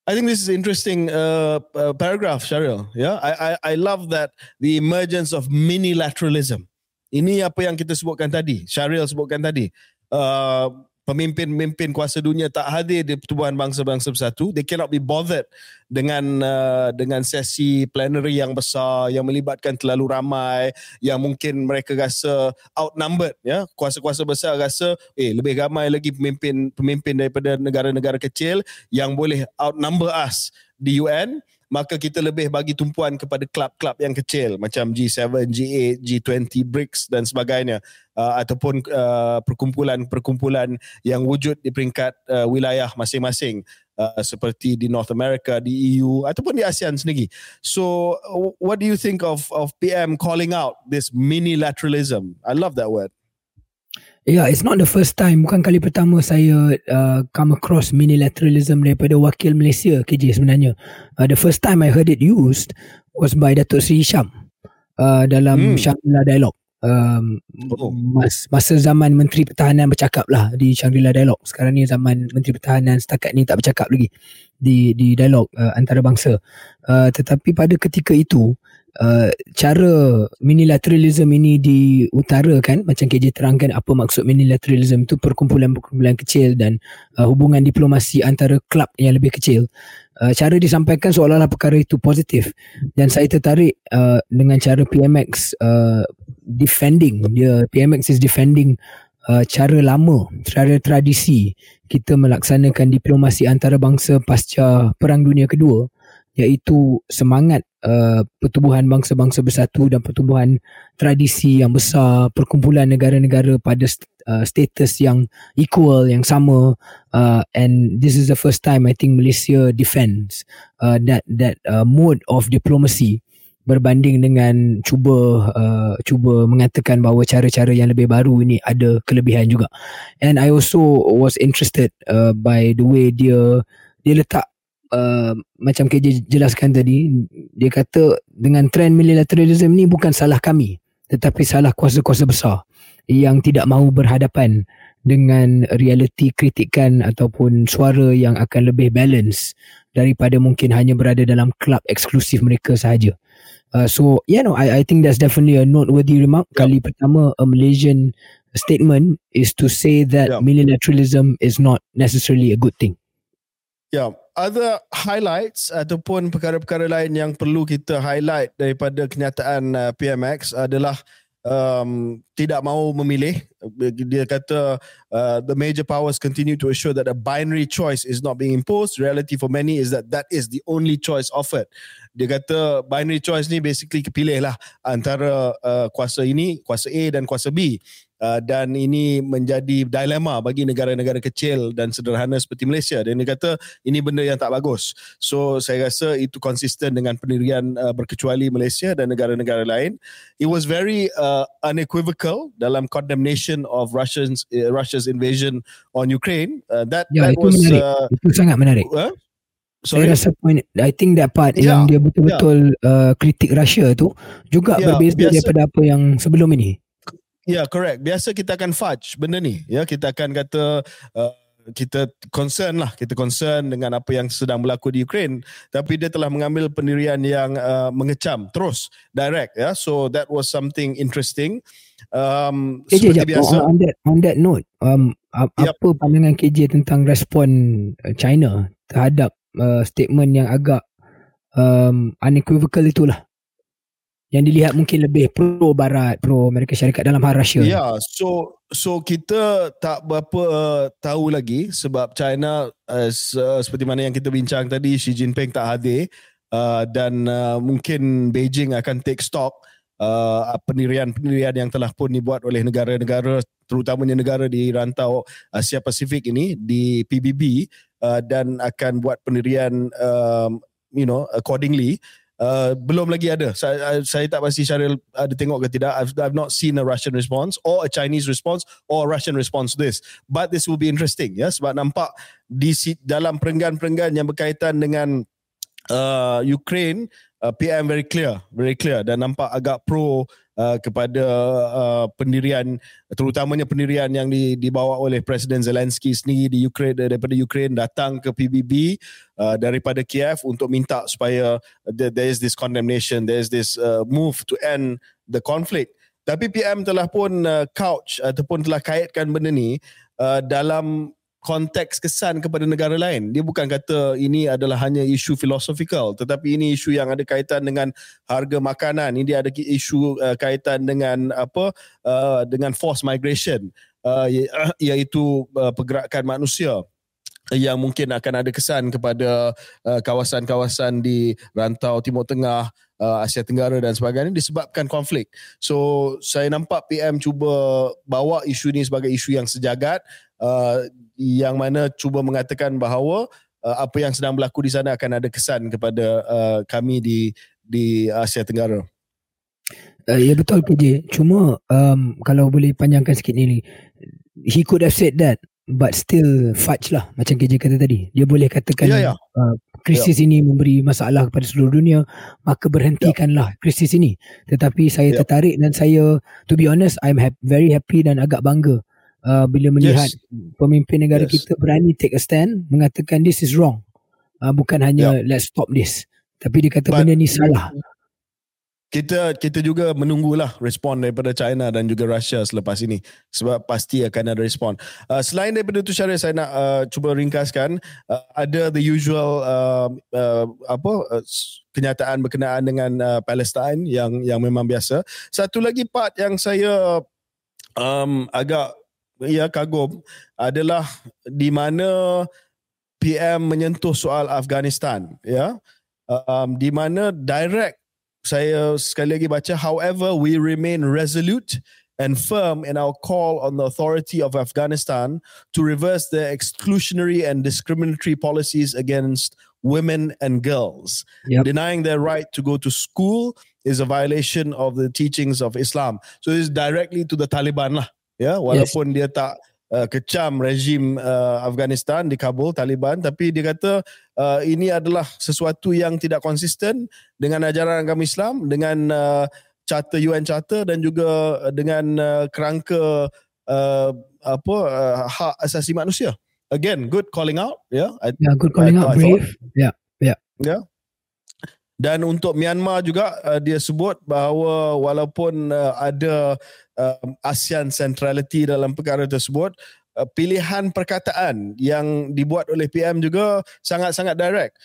I think this is interesting uh, uh, paragraph, Sharil. Yeah, I, I I love that the emergence of minilateralism. Ini apa yang kita sebutkan tadi, Sharil sebutkan tadi. Uh, pemimpin-pemimpin kuasa dunia tak hadir di pertubuhan bangsa-bangsa bersatu they cannot be bothered dengan uh, dengan sesi plenary yang besar yang melibatkan terlalu ramai yang mungkin mereka rasa outnumbered ya. Kuasa-kuasa besar rasa eh lebih ramai lagi pemimpin pemimpin daripada negara-negara kecil yang boleh outnumber us di UN maka kita lebih bagi tumpuan kepada klub-klub yang kecil macam G7, G8, G20, BRICS dan sebagainya uh, ataupun uh, perkumpulan-perkumpulan yang wujud di peringkat uh, wilayah masing-masing uh, seperti di North America, di EU ataupun di ASEAN sendiri. So what do you think of of PM calling out this minilateralism? I love that word. Yeah, it's not the first time. Bukan kali pertama saya uh, come across minilateralism daripada wakil Malaysia KJ sebenarnya. Uh, the first time I heard it used was by Datuk Sri Isham uh, dalam hmm. Shangri-La Dialogue. Um, oh. mas, masa zaman Menteri Pertahanan bercakap lah di Shangri-La Dialogue. Sekarang ni zaman Menteri Pertahanan setakat ni tak bercakap lagi di di dialog uh, antarabangsa. Uh, tetapi pada ketika itu, Uh, cara minilateralism ini diutarakan macam KJ terangkan apa maksud minilateralism itu perkumpulan-perkumpulan kecil dan uh, hubungan diplomasi antara klub yang lebih kecil. Uh, cara disampaikan seolah-olah perkara itu positif. Dan saya tertarik uh, dengan cara PMX uh, defending. Dia PMX is defending uh, cara lama cara tradisi kita melaksanakan diplomasi antarabangsa pasca perang dunia kedua iaitu semangat uh, pertubuhan bangsa-bangsa bersatu dan pertubuhan tradisi yang besar perkumpulan negara-negara pada uh, status yang equal yang sama uh, and this is the first time I think Malaysia defends uh, that that uh, mode of diplomacy berbanding dengan cuba uh, cuba mengatakan bahawa cara-cara yang lebih baru ini ada kelebihan juga. And I also was interested uh, by the way dia dia letak uh, macam KJ jelaskan tadi dia kata dengan trend multilateralism ni bukan salah kami tetapi salah kuasa-kuasa besar yang tidak mahu berhadapan dengan realiti kritikan ataupun suara yang akan lebih balance daripada mungkin hanya berada dalam klub eksklusif mereka sahaja. Uh, so yeah no I I think that's definitely a noteworthy remark. Yeah. Kali pertama a Malaysian statement is to say that yeah. multilateralism is not necessarily a good thing. Yeah, other highlights ataupun perkara-perkara lain yang perlu kita highlight daripada kenyataan uh, PMX adalah um, tidak mahu memilih. Dia kata uh, the major powers continue to assure that a binary choice is not being imposed. Reality for many is that that is the only choice offered dia kata binary choice ni basically kepilih lah antara uh, kuasa ini, kuasa A dan kuasa B. Uh, dan ini menjadi dilema bagi negara-negara kecil dan sederhana seperti Malaysia. Dan dia kata ini benda yang tak bagus. So saya rasa itu konsisten dengan pendirian uh, berkecuali Malaysia dan negara-negara lain. It was very uh, unequivocal dalam condemnation of Russians uh, Russia's invasion on Ukraine. Uh, that ya, that itu was menarik. Uh, itu sangat menarik. Uh, Sorry. Saya rasa point I think that part yeah. yang dia betul-betul yeah. uh, kritik Russia tu juga yeah, berbeza biasa, daripada apa yang sebelum ini. Ya, yeah, correct. Biasa kita akan fudge benda ni. Ya, yeah, kita akan kata uh, kita concern lah, kita concern dengan apa yang sedang berlaku di Ukraine. Tapi dia telah mengambil pendirian yang uh, mengecam terus, direct. Ya, yeah? so that was something interesting. Um, KJ, seperti jap, biasa. On that, on that note, um, yep. apa pandangan KJ tentang respon China terhadap uh, statement yang agak um, unequivocal itulah yang dilihat mungkin lebih pro barat pro Amerika Syarikat dalam hal Rusia. Yeah, so so kita tak berapa uh, tahu lagi sebab China uh, seperti mana yang kita bincang tadi Xi Jinping tak hadir uh, dan uh, mungkin Beijing akan take stock uh, pendirian-pendirian yang telah pun dibuat oleh negara-negara terutamanya negara di rantau Asia Pasifik ini di PBB uh, dan akan buat pendirian um, you know accordingly. Uh, belum lagi ada. Saya, saya tak pasti Syaril ada tengok ke tidak. I've, I've not seen a Russian response or a Chinese response or a Russian response to this. But this will be interesting ya sebab nampak di dalam perenggan-perenggan yang berkaitan dengan uh, Ukraine uh, PM very clear very clear. Dan nampak agak pro uh, kepada uh, pendirian terutamanya pendirian yang di, dibawa oleh Presiden Zelensky sendiri di Ukraine daripada Ukraine datang ke PBB uh, daripada Kiev untuk minta supaya there is this condemnation there is this uh, move to end the conflict. Tapi PM telah pun uh, couch ataupun telah kaitkan benda ni uh, dalam konteks kesan kepada negara lain. Dia bukan kata ini adalah hanya isu filosofikal tetapi ini isu yang ada kaitan dengan harga makanan. Ini ada isu uh, kaitan dengan apa uh, dengan forced migration uh, iaitu uh, pergerakan manusia yang mungkin akan ada kesan kepada uh, kawasan-kawasan di rantau Timur Tengah, uh, Asia Tenggara dan sebagainya disebabkan konflik. So saya nampak PM cuba bawa isu ini sebagai isu yang sejagat uh, yang mana cuba mengatakan bahawa uh, apa yang sedang berlaku di sana akan ada kesan kepada uh, kami di di Asia Tenggara. Uh, ya betul PJ. Cuma um, kalau boleh panjangkan sikit ni, he could have said that but still fudge lah macam KJ kata tadi dia boleh katakan yeah, yeah. Uh, krisis yeah. ini memberi masalah kepada seluruh dunia maka berhentikanlah yeah. krisis ini tetapi saya yeah. tertarik dan saya to be honest I'm ha- very happy dan agak bangga uh, bila melihat yes. pemimpin negara yes. kita berani take a stand mengatakan this is wrong uh, bukan hanya yeah. let's stop this tapi dia kata but, benda ni salah kita kita juga menunggulah respon daripada China dan juga Russia selepas ini sebab pasti akan ada respon. Uh, selain daripada itu Syarif saya nak uh, cuba ringkaskan uh, ada the usual uh, uh, apa uh, kenyataan berkenaan dengan uh, Palestine yang yang memang biasa. Satu lagi part yang saya um, agak ya kagum adalah di mana PM menyentuh soal Afghanistan ya. Um, di mana direct saya sekali lagi baca however we remain resolute and firm in our call on the authority of Afghanistan to reverse their exclusionary and discriminatory policies against women and girls yep. denying their right to go to school is a violation of the teachings of Islam so it's directly to the Taliban lah ya walaupun yes. dia tak uh, kecam rezim uh, Afghanistan di Kabul Taliban tapi dia kata uh, ini adalah sesuatu yang tidak konsisten dengan ajaran agama Islam dengan uh, charter UN charter dan juga dengan uh, kerangka uh, apa uh, hak asasi manusia. Again good calling out ya. Yeah? yeah good calling I, out I brave. ya ya ya. Dan untuk Myanmar juga uh, dia sebut bahawa walaupun uh, ada uh, ASEAN centrality dalam perkara tersebut uh, pilihan perkataan yang dibuat oleh PM juga sangat-sangat direct.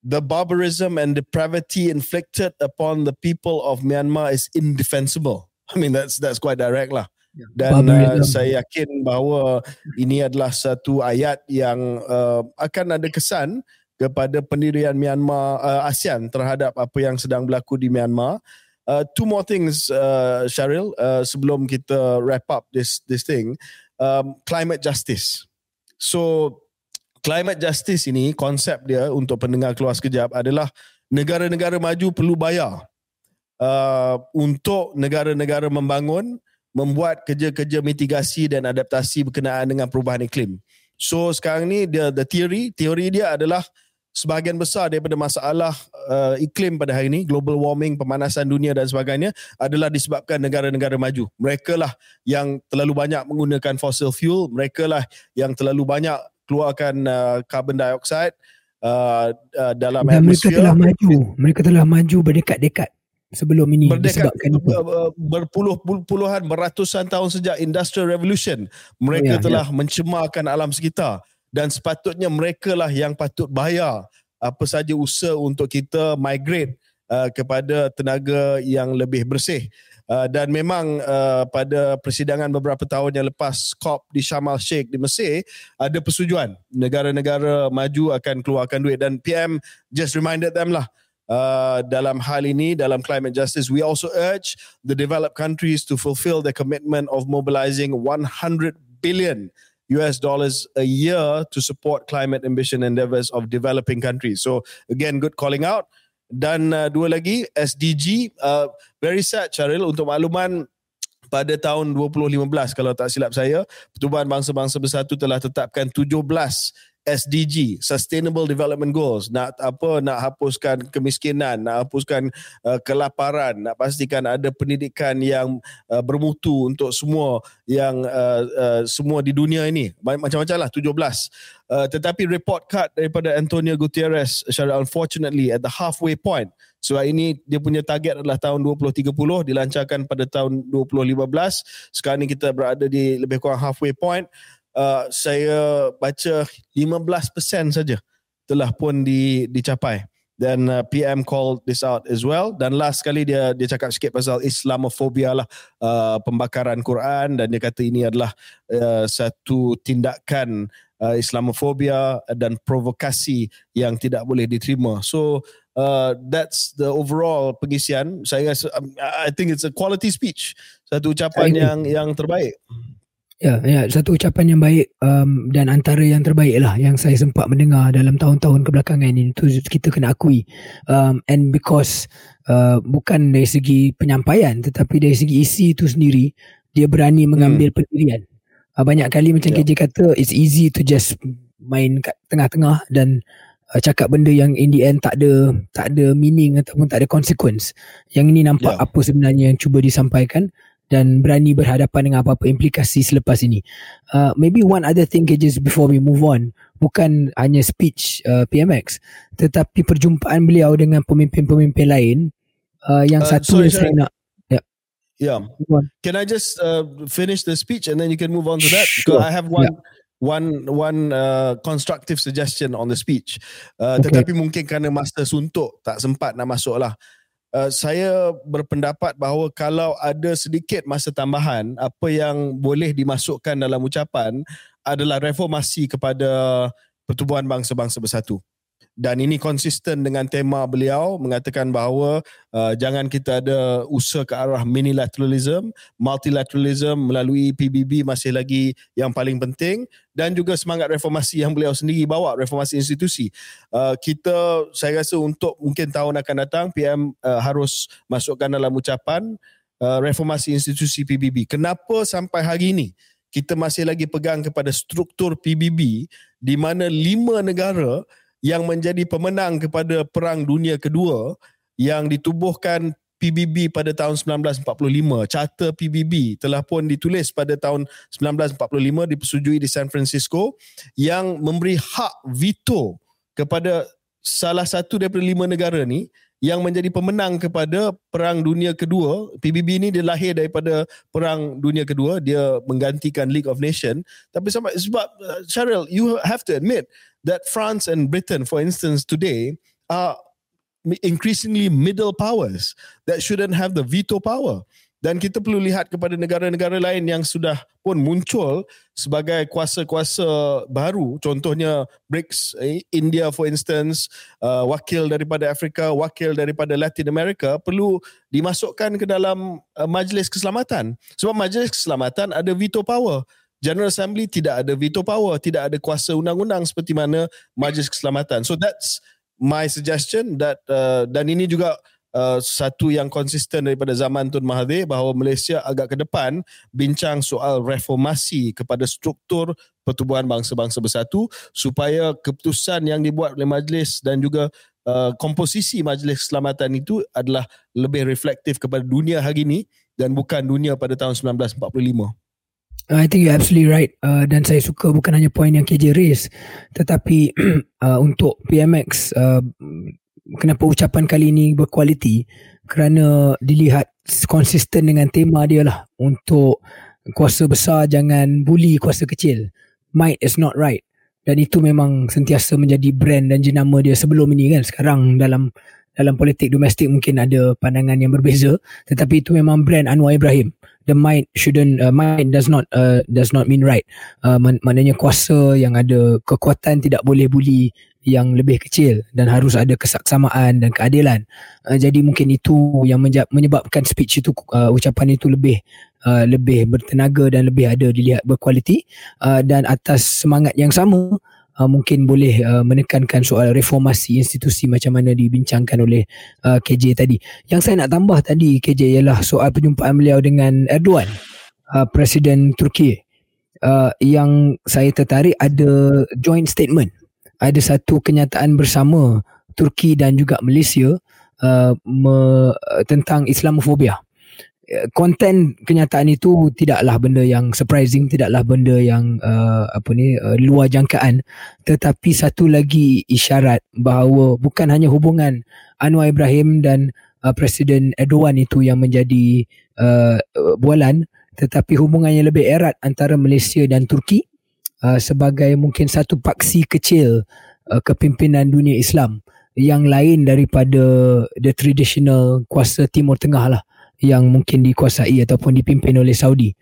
The barbarism and depravity inflicted upon the people of Myanmar is indefensible. I mean that's that's quite direct lah. Dan uh, saya yakin bahawa ini adalah satu ayat yang uh, akan ada kesan kepada pendirian Myanmar uh, ASEAN terhadap apa yang sedang berlaku di Myanmar. Uh, two more things, uh, Cheryl, uh, sebelum kita wrap up this this thing, um, climate justice. So, climate justice ini konsep dia untuk pendengar keluar sekejap adalah negara-negara maju perlu bayar uh, untuk negara-negara membangun, membuat kerja-kerja mitigasi dan adaptasi berkenaan dengan perubahan iklim. So sekarang ni dia the theory, teori dia adalah sebahagian besar daripada masalah uh, iklim pada hari ini, global warming, pemanasan dunia dan sebagainya adalah disebabkan negara-negara maju. Mereka lah yang terlalu banyak menggunakan fossil fuel, mereka lah yang terlalu banyak keluarkan uh, carbon dioxide uh, uh, dalam dan atmosfer. Mereka telah maju, mereka telah maju berdekat-dekat sebelum ini berdekat berpuluh-puluhan beratusan tahun sejak industrial revolution mereka ya, telah ya. mencemarkan alam sekitar dan sepatutnya mereka lah yang patut bayar apa saja usaha untuk kita migrate uh, kepada tenaga yang lebih bersih. Uh, dan memang uh, pada persidangan beberapa tahun yang lepas COP di Sharm el-Sheikh di Mesir ada persetujuan negara-negara maju akan keluarkan duit dan PM just reminded them lah uh, dalam hal ini dalam climate justice we also urge the developed countries to fulfill their commitment of mobilizing 100 billion US dollars a year to support climate ambition endeavors of developing countries. So again, good calling out. Dan uh, dua lagi SDG, uh, very sad Charil untuk makluman pada tahun 2015 kalau tak silap saya, Pertubuhan Bangsa-Bangsa Bersatu telah tetapkan 17 SDG Sustainable Development Goals. Nak apa nak hapuskan kemiskinan nak hapuskan uh, kelaparan nak pastikan ada pendidikan yang uh, bermutu untuk semua yang uh, uh, semua di dunia ini. Macam-macam lah 17 uh, tetapi report card daripada Antonio Gutierrez Syara unfortunately at the halfway point. Sebab ini dia punya target adalah tahun 2030 dilancarkan pada tahun 2015 sekarang ni kita berada di lebih kurang halfway point uh, saya baca 15% saja telah pun di, dicapai. Dan uh, PM call this out as well. Dan last sekali dia dia cakap sikit pasal Islamophobia lah uh, pembakaran Quran. Dan dia kata ini adalah uh, satu tindakan uh, Islamophobia dan provokasi yang tidak boleh diterima. So uh, that's the overall pengisian. Saya rasa um, I think it's a quality speech. Satu ucapan yang yang terbaik Ya, ya, satu ucapan yang baik um, dan antara yang terbaik lah yang saya sempat mendengar dalam tahun-tahun kebelakangan ini tu kita kena akui um, and because uh, bukan dari segi penyampaian tetapi dari segi isi itu sendiri dia berani mengambil hmm. pendirian uh, banyak kali macam yeah. KJ kata it's easy to just main kat tengah-tengah dan uh, cakap benda yang in the end tak ada tak ada meaning ataupun tak ada consequence yang ini nampak yeah. apa sebenarnya yang cuba disampaikan dan berani berhadapan dengan apa-apa implikasi selepas ini. Uh, maybe one other thing just before we move on, bukan hanya speech uh, PMX, tetapi perjumpaan beliau dengan pemimpin-pemimpin lain uh, yang uh, satu sorry, yang saya nak yeah. Yeah can i just uh, finish the speech and then you can move on to that? Because i have one yeah. one one uh, constructive suggestion on the speech. Uh, okay. tetapi mungkin kerana masa suntuk tak sempat nak masuk lah Uh, saya berpendapat bahawa kalau ada sedikit masa tambahan apa yang boleh dimasukkan dalam ucapan adalah reformasi kepada pertubuhan bangsa-bangsa bersatu dan ini konsisten dengan tema beliau mengatakan bahawa uh, jangan kita ada usaha ke arah minilateralism, multilateralism melalui PBB masih lagi yang paling penting dan juga semangat reformasi yang beliau sendiri bawa reformasi institusi. Uh, kita saya rasa untuk mungkin tahun akan datang PM uh, harus masukkan dalam ucapan uh, reformasi institusi PBB. Kenapa sampai hari ini kita masih lagi pegang kepada struktur PBB di mana lima negara yang menjadi pemenang kepada Perang Dunia Kedua yang ditubuhkan PBB pada tahun 1945. Charter PBB telah pun ditulis pada tahun 1945 dipersetujui di San Francisco yang memberi hak veto kepada salah satu daripada lima negara ni yang menjadi pemenang kepada Perang Dunia Kedua. PBB ini dia lahir daripada Perang Dunia Kedua. Dia menggantikan League of Nations. Tapi sebab, sebab uh, Cheryl, you have to admit that France and Britain, for instance, today are increasingly middle powers that shouldn't have the veto power. Dan kita perlu lihat kepada negara-negara lain yang sudah pun muncul sebagai kuasa-kuasa baru. Contohnya BRICS eh, India for instance uh, wakil daripada Afrika wakil daripada Latin America perlu dimasukkan ke dalam uh, majlis keselamatan. Sebab majlis keselamatan ada veto power General Assembly tidak ada veto power tidak ada kuasa undang-undang seperti mana majlis keselamatan so that's my suggestion that uh, dan ini juga Uh, satu yang konsisten daripada zaman Tun Mahathir bahawa Malaysia agak ke depan bincang soal reformasi kepada struktur pertubuhan bangsa-bangsa bersatu supaya keputusan yang dibuat oleh majlis dan juga uh, komposisi majlis keselamatan itu adalah lebih reflektif kepada dunia hari ini dan bukan dunia pada tahun 1945. I think you're absolutely right uh, dan saya suka bukan hanya poin yang KJ raise tetapi uh, untuk PMX uh, kenapa ucapan kali ini berkualiti? Kerana dilihat konsisten dengan tema dia lah untuk kuasa besar jangan bully kuasa kecil. Might is not right. Dan itu memang sentiasa menjadi brand dan jenama dia sebelum ini kan. Sekarang dalam dalam politik domestik mungkin ada pandangan yang berbeza tetapi itu memang brand Anwar Ibrahim the might shouldn't uh, might does not uh, does not mean right uh, maknanya kuasa yang ada kekuatan tidak boleh bully yang lebih kecil dan harus ada kesaksamaan dan keadilan. Uh, jadi mungkin itu yang menyebabkan speech itu uh, ucapan itu lebih uh, lebih bertenaga dan lebih ada dilihat berkualiti uh, dan atas semangat yang sama uh, mungkin boleh uh, menekankan soal reformasi institusi macam mana dibincangkan oleh uh, KJ tadi. Yang saya nak tambah tadi KJ ialah soal perjumpaan beliau dengan Erdogan, uh, Presiden Turki. Uh, yang saya tertarik ada joint statement ada satu kenyataan bersama Turki dan juga Malaysia uh, me, tentang Islamofobia. Konten kenyataan itu tidaklah benda yang surprising, tidaklah benda yang uh, apa ni uh, luar jangkaan, tetapi satu lagi isyarat bahawa bukan hanya hubungan Anwar Ibrahim dan uh, Presiden Erdogan itu yang menjadi uh, bualan, tetapi hubungan yang lebih erat antara Malaysia dan Turki uh, sebagai mungkin satu paksi kecil uh, kepimpinan dunia Islam. Yang lain daripada the traditional kuasa Timur Tengah lah yang mungkin dikuasai ataupun dipimpin oleh Saudi.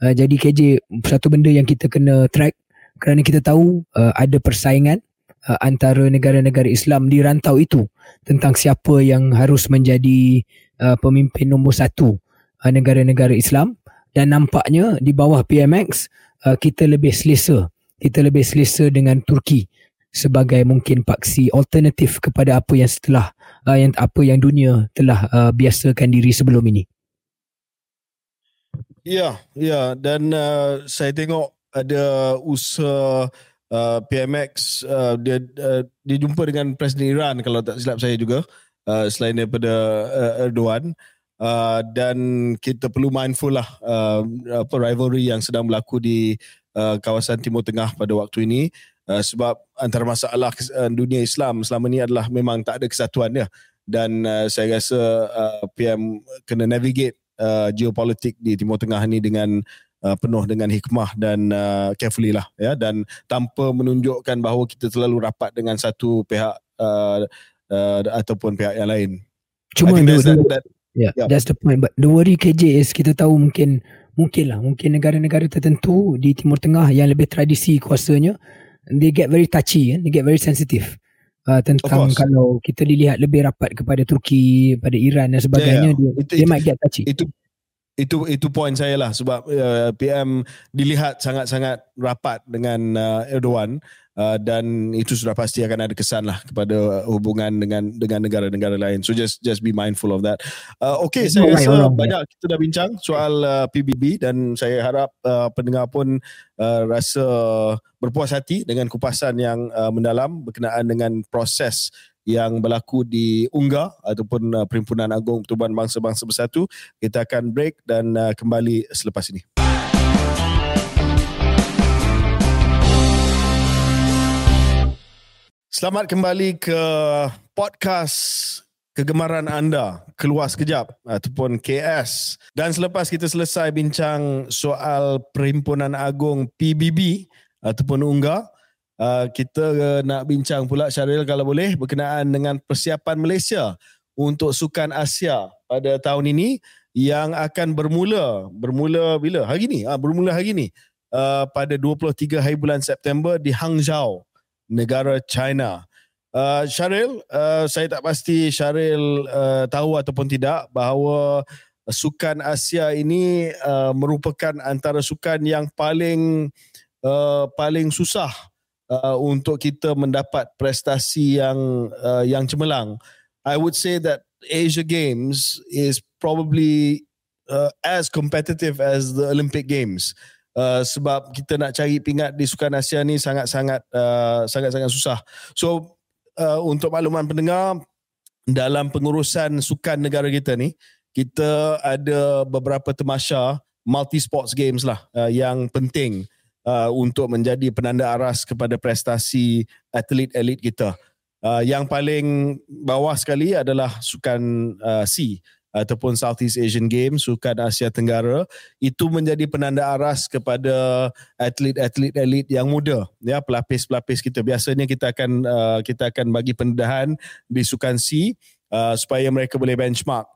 Uh, jadi KJ satu benda yang kita kena track kerana kita tahu uh, ada persaingan uh, antara negara-negara Islam di rantau itu tentang siapa yang harus menjadi uh, pemimpin nombor satu uh, negara-negara Islam dan nampaknya di bawah PMX uh, kita lebih selesa kita lebih selesa dengan Turki sebagai mungkin paksi alternatif kepada apa yang setelah uh, yang apa yang dunia telah uh, biasakan diri sebelum ini. Ya, ya. Dan uh, saya tengok ada usaha uh, PMX uh, dia uh, dia jumpa dengan Presiden Iran kalau tak silap saya juga uh, selain daripada uh, Erdogan. Uh, dan kita perlu mindful lah uh, apa rivalry yang sedang berlaku di uh, kawasan Timur Tengah pada waktu ini. Uh, sebab antara masalah uh, dunia Islam selama ini adalah memang tak ada kesatuan dia. Dan uh, saya rasa uh, PM kena navigate uh, geopolitik di Timur Tengah ni dengan uh, penuh dengan hikmah dan uh, carefully lah ya. Dan tanpa menunjukkan bahawa kita terlalu rapat dengan satu pihak uh, uh, ataupun pihak yang lain. Cuma that, that, that, yeah, yeah, that's the point. But the worry KJ is kita tahu mungkin mungkin lah. Mungkin negara-negara tertentu di Timur Tengah yang lebih tradisi kuasanya they get very touchy, eh? they get very sensitive uh, tentang kalau kita dilihat lebih rapat kepada Turki, pada Iran dan sebagainya, yeah, yeah. dia, itu, dia might get touchy. Itu itu itu point saya lah sebab uh, PM dilihat sangat-sangat rapat dengan uh, Erdogan uh, dan itu sudah pasti akan ada kesan lah kepada hubungan dengan dengan negara-negara lain. So just just be mindful of that. Uh, okay, it's saya rasa right, banyak kita dah bincang soal uh, PBB dan saya harap uh, pendengar pun uh, rasa berpuas hati dengan kupasan yang uh, mendalam berkenaan dengan proses yang berlaku di UNGA ataupun uh, Perhimpunan Agung Pertubuhan Bangsa-Bangsa Bersatu. Kita akan break dan uh, kembali selepas ini. Selamat kembali ke podcast kegemaran anda keluar sekejap ataupun KS dan selepas kita selesai bincang soal Perhimpunan Agung PBB ataupun UNGA uh, kita uh, nak bincang pula Syaril kalau boleh berkenaan dengan persiapan Malaysia untuk Sukan Asia pada tahun ini yang akan bermula bermula bila? Hari ni? Ah bermula hari ni. Uh, pada 23 hari bulan September di Hangzhou negara China. Uh, Syaril uh, saya tak pasti Syaril uh, tahu ataupun tidak bahawa Sukan Asia ini uh, merupakan antara sukan yang paling uh, paling susah uh, untuk kita mendapat prestasi yang uh, yang cemerlang. I would say that Asia Games is probably uh, as competitive as the Olympic Games. Uh, sebab kita nak cari pingat di Sukan Asia ni sangat-sangat uh, sangat-sangat susah. So uh, untuk makluman pendengar dalam pengurusan sukan negara kita ni kita ada beberapa temasya multi sports games lah uh, yang penting uh, untuk menjadi penanda aras kepada prestasi atlet-atlet kita. Uh, yang paling bawah sekali adalah sukan uh, C ataupun Southeast Asian Games, sukan Asia Tenggara, itu menjadi penanda aras kepada atlet-atlet elit yang muda, ya pelapis-pelapis kita. Biasanya kita akan uh, kita akan bagi pendedahan di sukan C uh, supaya mereka boleh benchmark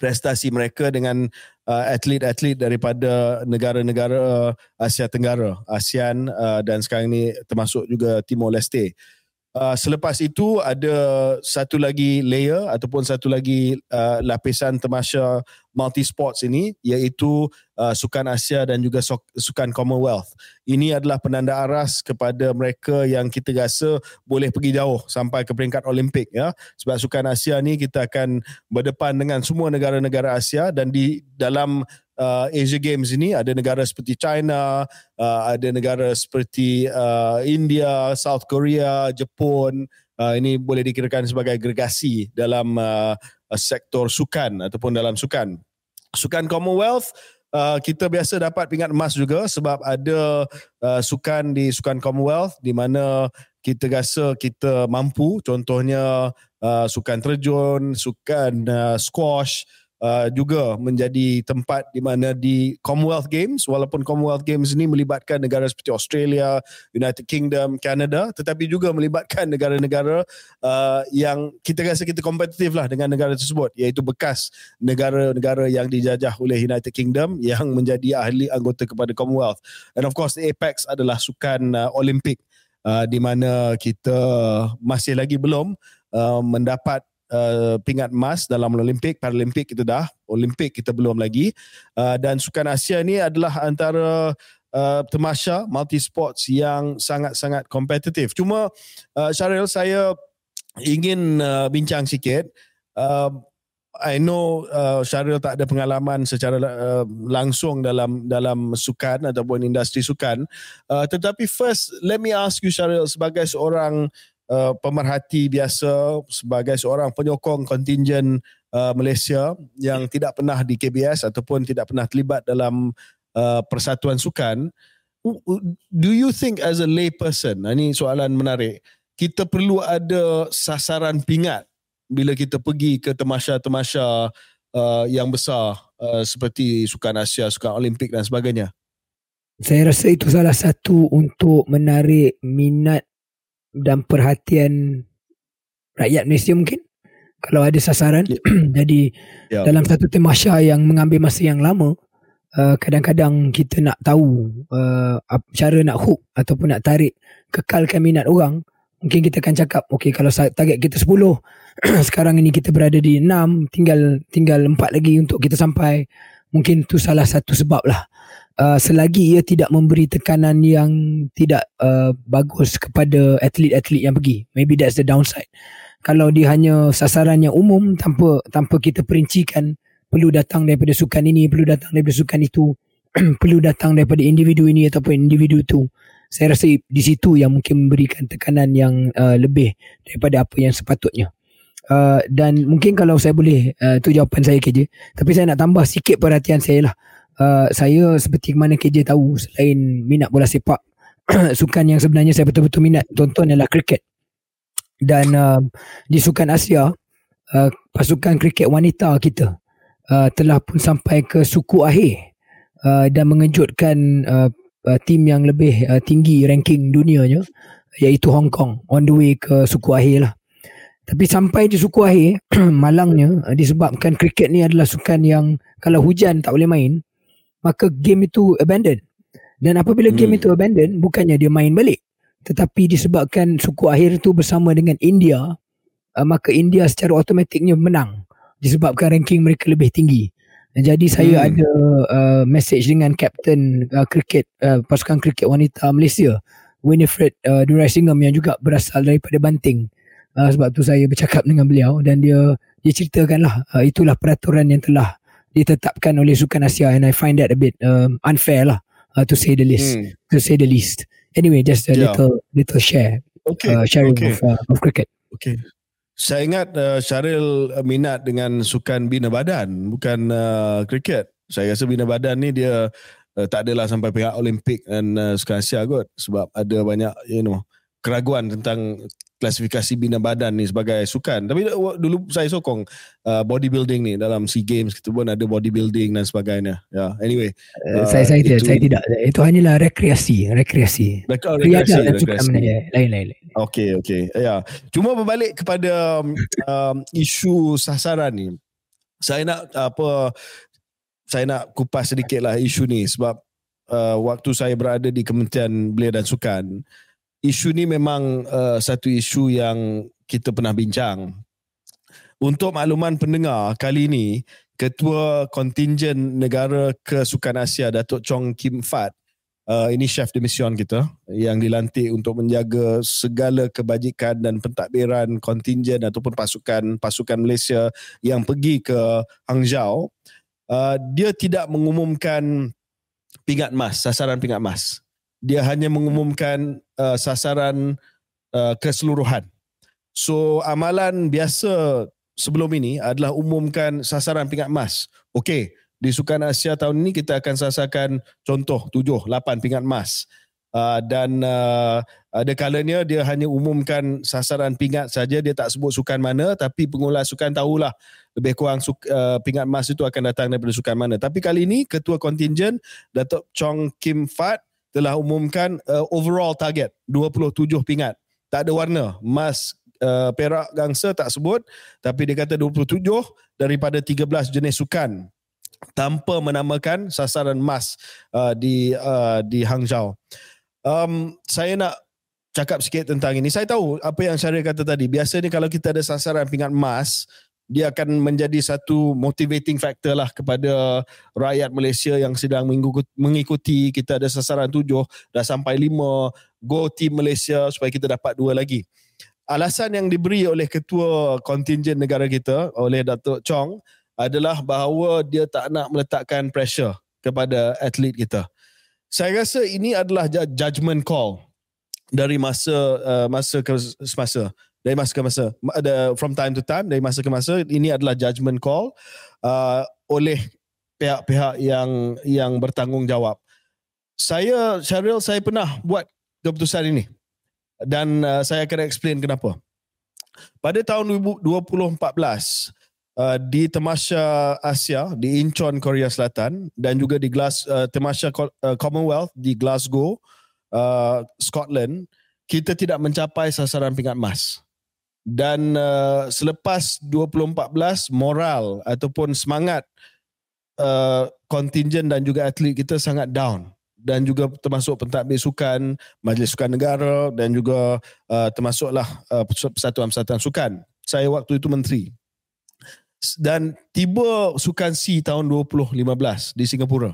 prestasi mereka dengan uh, atlet-atlet daripada negara-negara Asia Tenggara, ASEAN uh, dan sekarang ini termasuk juga Timor Leste. Uh, selepas itu ada satu lagi layer ataupun satu lagi uh, lapisan temasya multi sports ini iaitu uh, sukan Asia dan juga sukan Commonwealth. Ini adalah penanda aras kepada mereka yang kita rasa boleh pergi jauh sampai ke peringkat Olimpik ya. Sebab sukan Asia ni kita akan berdepan dengan semua negara-negara Asia dan di dalam uh, Asia Games ini ada negara seperti China, uh, ada negara seperti uh, India, South Korea, Jepun. Uh, ini boleh dikirakan sebagai agregasi dalam uh, sektor sukan ataupun dalam sukan. Sukan Commonwealth uh, kita biasa dapat pingat emas juga sebab ada uh, sukan di sukan Commonwealth di mana kita rasa kita mampu contohnya uh, sukan terjun, sukan uh, squash, uh, juga menjadi tempat di mana di Commonwealth Games walaupun Commonwealth Games ini melibatkan negara seperti Australia, United Kingdom, Canada tetapi juga melibatkan negara-negara uh, yang kita rasa kita kompetitif lah dengan negara tersebut iaitu bekas negara-negara yang dijajah oleh United Kingdom yang menjadi ahli anggota kepada Commonwealth. And of course the Apex adalah sukan uh, Olimpik uh, di mana kita masih lagi belum uh, mendapat uh, pingat emas dalam Olimpik, Paralimpik kita dah, Olimpik kita belum lagi. Uh, dan Sukan Asia ni adalah antara uh, temasya multi sports yang sangat-sangat kompetitif. Cuma uh, Syaril saya ingin uh, bincang sikit. Uh, I know uh, Syaril tak ada pengalaman secara uh, langsung dalam dalam sukan ataupun industri sukan. Uh, tetapi first, let me ask you Syaril sebagai seorang uh, pemerhati biasa sebagai seorang penyokong kontingen uh, Malaysia yang tidak pernah di KBS ataupun tidak pernah terlibat dalam uh, persatuan sukan do you think as a lay person ini soalan menarik kita perlu ada sasaran pingat bila kita pergi ke temasya-temasya uh, yang besar uh, seperti Sukan Asia, Sukan Olimpik dan sebagainya? Saya rasa itu salah satu untuk menarik minat dan perhatian rakyat Malaysia mungkin kalau ada sasaran yeah. jadi yeah. dalam satu temasya yang mengambil masa yang lama uh, kadang-kadang kita nak tahu uh, cara nak hook ataupun nak tarik kekalkan minat orang mungkin kita akan cakap okey kalau target kita 10 sekarang ini kita berada di 6 tinggal tinggal 4 lagi untuk kita sampai mungkin itu salah satu sebab lah uh, selagi ia tidak memberi tekanan yang tidak uh, bagus kepada atlet-atlet yang pergi. Maybe that's the downside. Kalau dia hanya sasaran yang umum tanpa tanpa kita perincikan perlu datang daripada sukan ini perlu datang daripada sukan itu perlu datang daripada individu ini ataupun individu itu saya rasa di situ yang mungkin memberikan tekanan yang uh, lebih daripada apa yang sepatutnya. Uh, dan mungkin kalau saya boleh uh, itu jawapan saya KJ tapi saya nak tambah sikit perhatian saya lah uh, saya seperti mana KJ tahu selain minat bola sepak sukan yang sebenarnya saya betul-betul minat tonton adalah kriket dan uh, di sukan Asia uh, pasukan kriket wanita kita uh, telah pun sampai ke suku akhir uh, dan mengejutkan uh, uh, tim yang lebih uh, tinggi ranking dunianya iaitu Hong Kong on the way ke suku akhir lah. Tapi sampai di suku akhir malangnya uh, disebabkan kriket ni adalah sukan yang kalau hujan tak boleh main maka game itu abandon. Dan apabila hmm. game itu abandon bukannya dia main balik tetapi disebabkan suku akhir itu bersama dengan India uh, maka India secara automatiknya menang disebabkan ranking mereka lebih tinggi. Jadi saya hmm. ada uh, message dengan kapten uh, kriket uh, pasukan kriket wanita Malaysia Winifred uh, Durai Singham yang juga berasal daripada Banting. Uh, sebab tu saya bercakap dengan beliau dan dia dia ceritakanlah uh, itulah peraturan yang telah ditetapkan oleh Sukan Asia and I find that a bit um, unfair lah uh, to say the least hmm. to say the least. Anyway, just a yeah. little little share okay. uh, sharing okay. of uh, of cricket. Okay. Saya ingat uh, Syaril minat dengan sukan bina badan bukan uh, kriket. Saya rasa bina badan ni dia uh, tak adalah sampai pihak Olimpik dan uh, sukan Asia kot sebab ada banyak you know keraguan tentang klasifikasi bina badan ni sebagai sukan. Tapi dulu saya sokong uh, bodybuilding ni dalam SEA Games kita pun ada bodybuilding dan sebagainya. Ya, yeah. anyway. Uh, saya saya tidak, saya tidak. Itu hanyalah rekreasi, rekreasi. Rek- oh, rekreasi, rekreasi. rekreasi. Lain-lain. Okey, okey. Ya. Yeah. Cuma berbalik kepada um, um, isu sasaran ni. Saya nak apa saya nak kupas sedikitlah isu ni sebab uh, waktu saya berada di Kementerian Belia dan Sukan isu ni memang uh, satu isu yang kita pernah bincang. Untuk makluman pendengar, kali ini Ketua Kontingen Negara Kesukan Asia Datuk Chong Kim Fat uh, ini chef de mission kita yang dilantik untuk menjaga segala kebajikan dan pentadbiran kontingen ataupun pasukan pasukan Malaysia yang pergi ke Hangzhou. Uh, dia tidak mengumumkan pingat emas, sasaran pingat emas dia hanya mengumumkan uh, sasaran uh, keseluruhan. So amalan biasa sebelum ini adalah umumkan sasaran pingat emas. Okey, di Sukan Asia tahun ini kita akan sasarkan contoh tujuh, lapan pingat emas. Uh, dan uh, ada kalanya dia hanya umumkan sasaran pingat saja dia tak sebut sukan mana tapi pengulas sukan tahulah lebih kurang suk, uh, pingat emas itu akan datang daripada sukan mana tapi kali ini ketua kontingen Datuk Chong Kim Fat telah umumkan uh, overall target 27 pingat. Tak ada warna, emas, uh, perak, gangsa tak sebut tapi dia kata 27 daripada 13 jenis sukan tanpa menamakan sasaran emas uh, di uh, di Hangzhou. Um, saya nak cakap sikit tentang ini. Saya tahu apa yang Syaril kata tadi. Biasanya kalau kita ada sasaran pingat emas, dia akan menjadi satu motivating factor lah kepada rakyat Malaysia yang sedang mengikuti kita ada sasaran tujuh dah sampai lima go team Malaysia supaya kita dapat dua lagi. Alasan yang diberi oleh ketua kontingen negara kita oleh Datuk Chong adalah bahawa dia tak nak meletakkan pressure kepada atlet kita. Saya rasa ini adalah judgement call dari masa uh, masa ke semasa dari masa ke masa from time to time dari masa ke masa ini adalah judgement call uh, oleh pihak-pihak yang yang bertanggungjawab. Saya Syaril saya pernah buat keputusan ini dan uh, saya akan explain kenapa. pada tahun 2014 uh, di Temasya Asia di Incheon Korea Selatan dan juga di Glas uh, Temasya uh, Commonwealth di Glasgow uh, Scotland kita tidak mencapai sasaran pingat emas dan uh, selepas 2014 moral ataupun semangat uh, contingent dan juga atlet kita sangat down. Dan juga termasuk pentadbir sukan majlis sukan negara dan juga uh, termasuklah uh, persatuan-persatuan sukan. Saya waktu itu menteri. Dan tiba sukan C tahun 2015 di Singapura.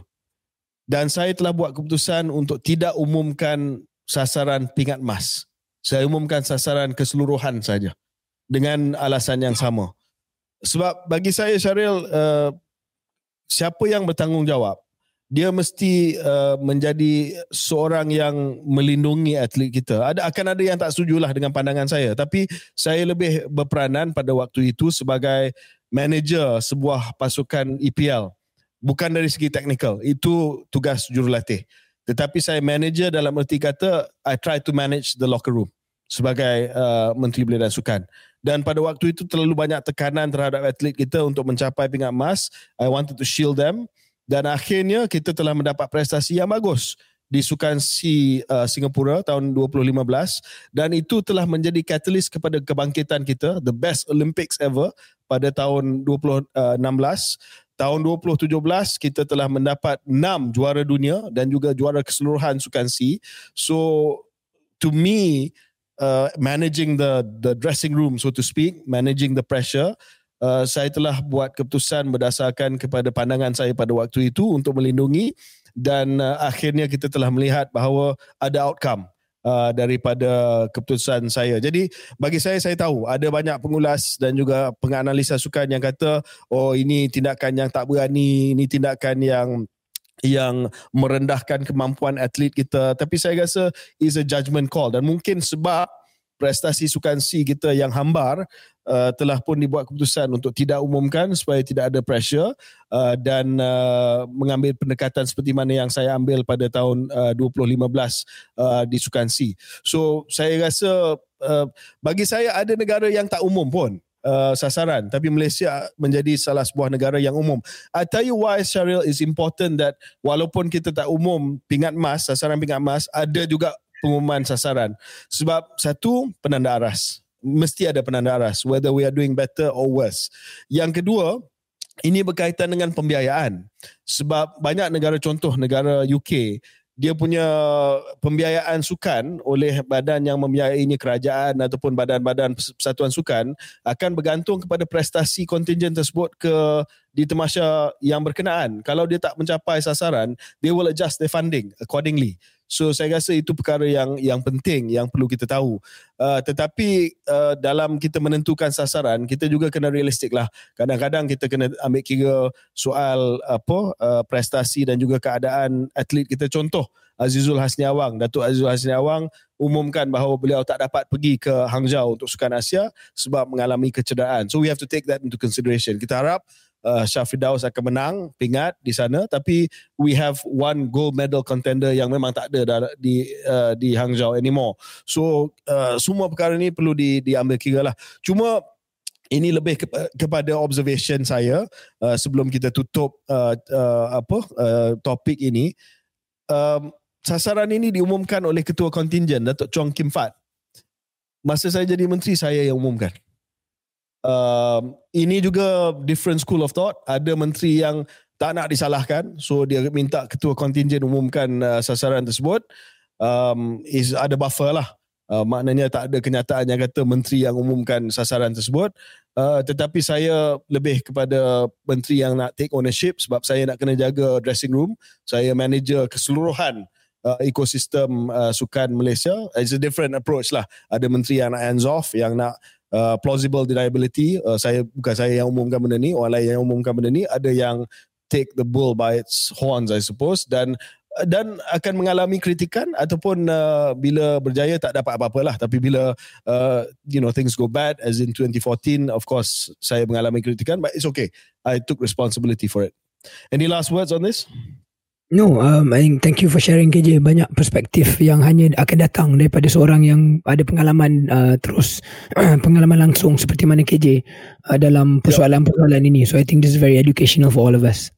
Dan saya telah buat keputusan untuk tidak umumkan sasaran pingat emas saya umumkan sasaran keseluruhan saja dengan alasan yang sama sebab bagi saya Syaril uh, siapa yang bertanggungjawab dia mesti uh, menjadi seorang yang melindungi atlet kita. Ada akan ada yang tak setujulah dengan pandangan saya, tapi saya lebih berperanan pada waktu itu sebagai manager sebuah pasukan EPL. Bukan dari segi teknikal, itu tugas jurulatih. Tetapi saya manager dalam erti kata I try to manage the locker room sebagai uh, menteri belia dan sukan. Dan pada waktu itu terlalu banyak tekanan terhadap atlet kita untuk mencapai pingat emas. I wanted to shield them dan akhirnya kita telah mendapat prestasi yang bagus di Sukan Si uh, Singapura tahun 2015 dan itu telah menjadi catalyst kepada kebangkitan kita the best Olympics ever pada tahun 2016 uh, tahun 2017 kita telah mendapat 6 juara dunia dan juga juara keseluruhan Sukan Si so to me uh, managing the the dressing room so to speak managing the pressure uh, saya telah buat keputusan berdasarkan kepada pandangan saya pada waktu itu untuk melindungi dan uh, akhirnya kita telah melihat bahawa ada outcome Uh, daripada keputusan saya. Jadi bagi saya saya tahu ada banyak pengulas dan juga penganalisa sukan yang kata oh ini tindakan yang tak berani, ini tindakan yang yang merendahkan kemampuan atlet kita. Tapi saya rasa is a judgement call. Dan mungkin sebab prestasi sukan C kita yang hambar uh, telah pun dibuat keputusan untuk tidak umumkan supaya tidak ada pressure uh, dan uh, mengambil pendekatan seperti mana yang saya ambil pada tahun uh, 2015 uh, di Sukan C. So saya rasa uh, bagi saya ada negara yang tak umum pun Uh, sasaran tapi Malaysia menjadi salah sebuah negara yang umum. I tell you why Syaril is important that walaupun kita tak umum pingat emas, sasaran pingat emas, ada juga pengumuman sasaran. Sebab satu penanda aras mesti ada penanda aras whether we are doing better or worse. Yang kedua, ini berkaitan dengan pembiayaan. Sebab banyak negara contoh negara UK dia punya pembiayaan sukan oleh badan yang membiayainya kerajaan ataupun badan-badan persatuan sukan akan bergantung kepada prestasi kontingen tersebut ke di temasya yang berkenaan. Kalau dia tak mencapai sasaran, they will adjust their funding accordingly. So saya rasa itu perkara yang yang penting yang perlu kita tahu. Uh, tetapi uh, dalam kita menentukan sasaran, kita juga kena realistik lah. Kadang-kadang kita kena ambil kira soal apa uh, prestasi dan juga keadaan atlet kita. Contoh Azizul Hasni Awang, Datuk Azizul Hasni Awang umumkan bahawa beliau tak dapat pergi ke Hangzhou untuk Sukan Asia sebab mengalami kecederaan. So we have to take that into consideration. Kita harap uh, Syafri Daus akan menang pingat di sana tapi we have one gold medal contender yang memang tak ada di uh, di Hangzhou anymore. So uh, semua perkara ni perlu di diambil kira lah. Cuma ini lebih ke, kepada observation saya uh, sebelum kita tutup uh, uh, apa uh, topik ini. Um, sasaran ini diumumkan oleh ketua kontingen Datuk Chong Kim Fat. Masa saya jadi menteri saya yang umumkan. Uh, ini juga different school of thought. Ada menteri yang tak nak disalahkan, so dia minta ketua kontingen umumkan uh, sasaran tersebut. Um, is ada buffer lah. Uh, maknanya tak ada kenyataan yang kata menteri yang umumkan sasaran tersebut. Uh, tetapi saya lebih kepada menteri yang nak take ownership sebab saya nak kena jaga dressing room. Saya manager keseluruhan uh, ekosistem uh, sukan Malaysia. It's a different approach lah. Ada menteri yang nak hands off, yang nak uh, plausible deniability uh, saya bukan saya yang umumkan benda ni orang lain yang umumkan benda ni ada yang take the bull by its horns I suppose. Dan uh, dan akan mengalami kritikan ataupun uh, bila berjaya tak dapat apa-apa lah. Tapi bila uh, you know things go bad as in 2014 of course saya mengalami kritikan but it's okay. I took responsibility for it. Any last words on this No, um, thank you for sharing KJ. Banyak perspektif yang hanya akan datang daripada seorang yang ada pengalaman uh, terus, pengalaman langsung seperti mana KJ uh, dalam persoalan-persoalan ini. So I think this is very educational for all of us.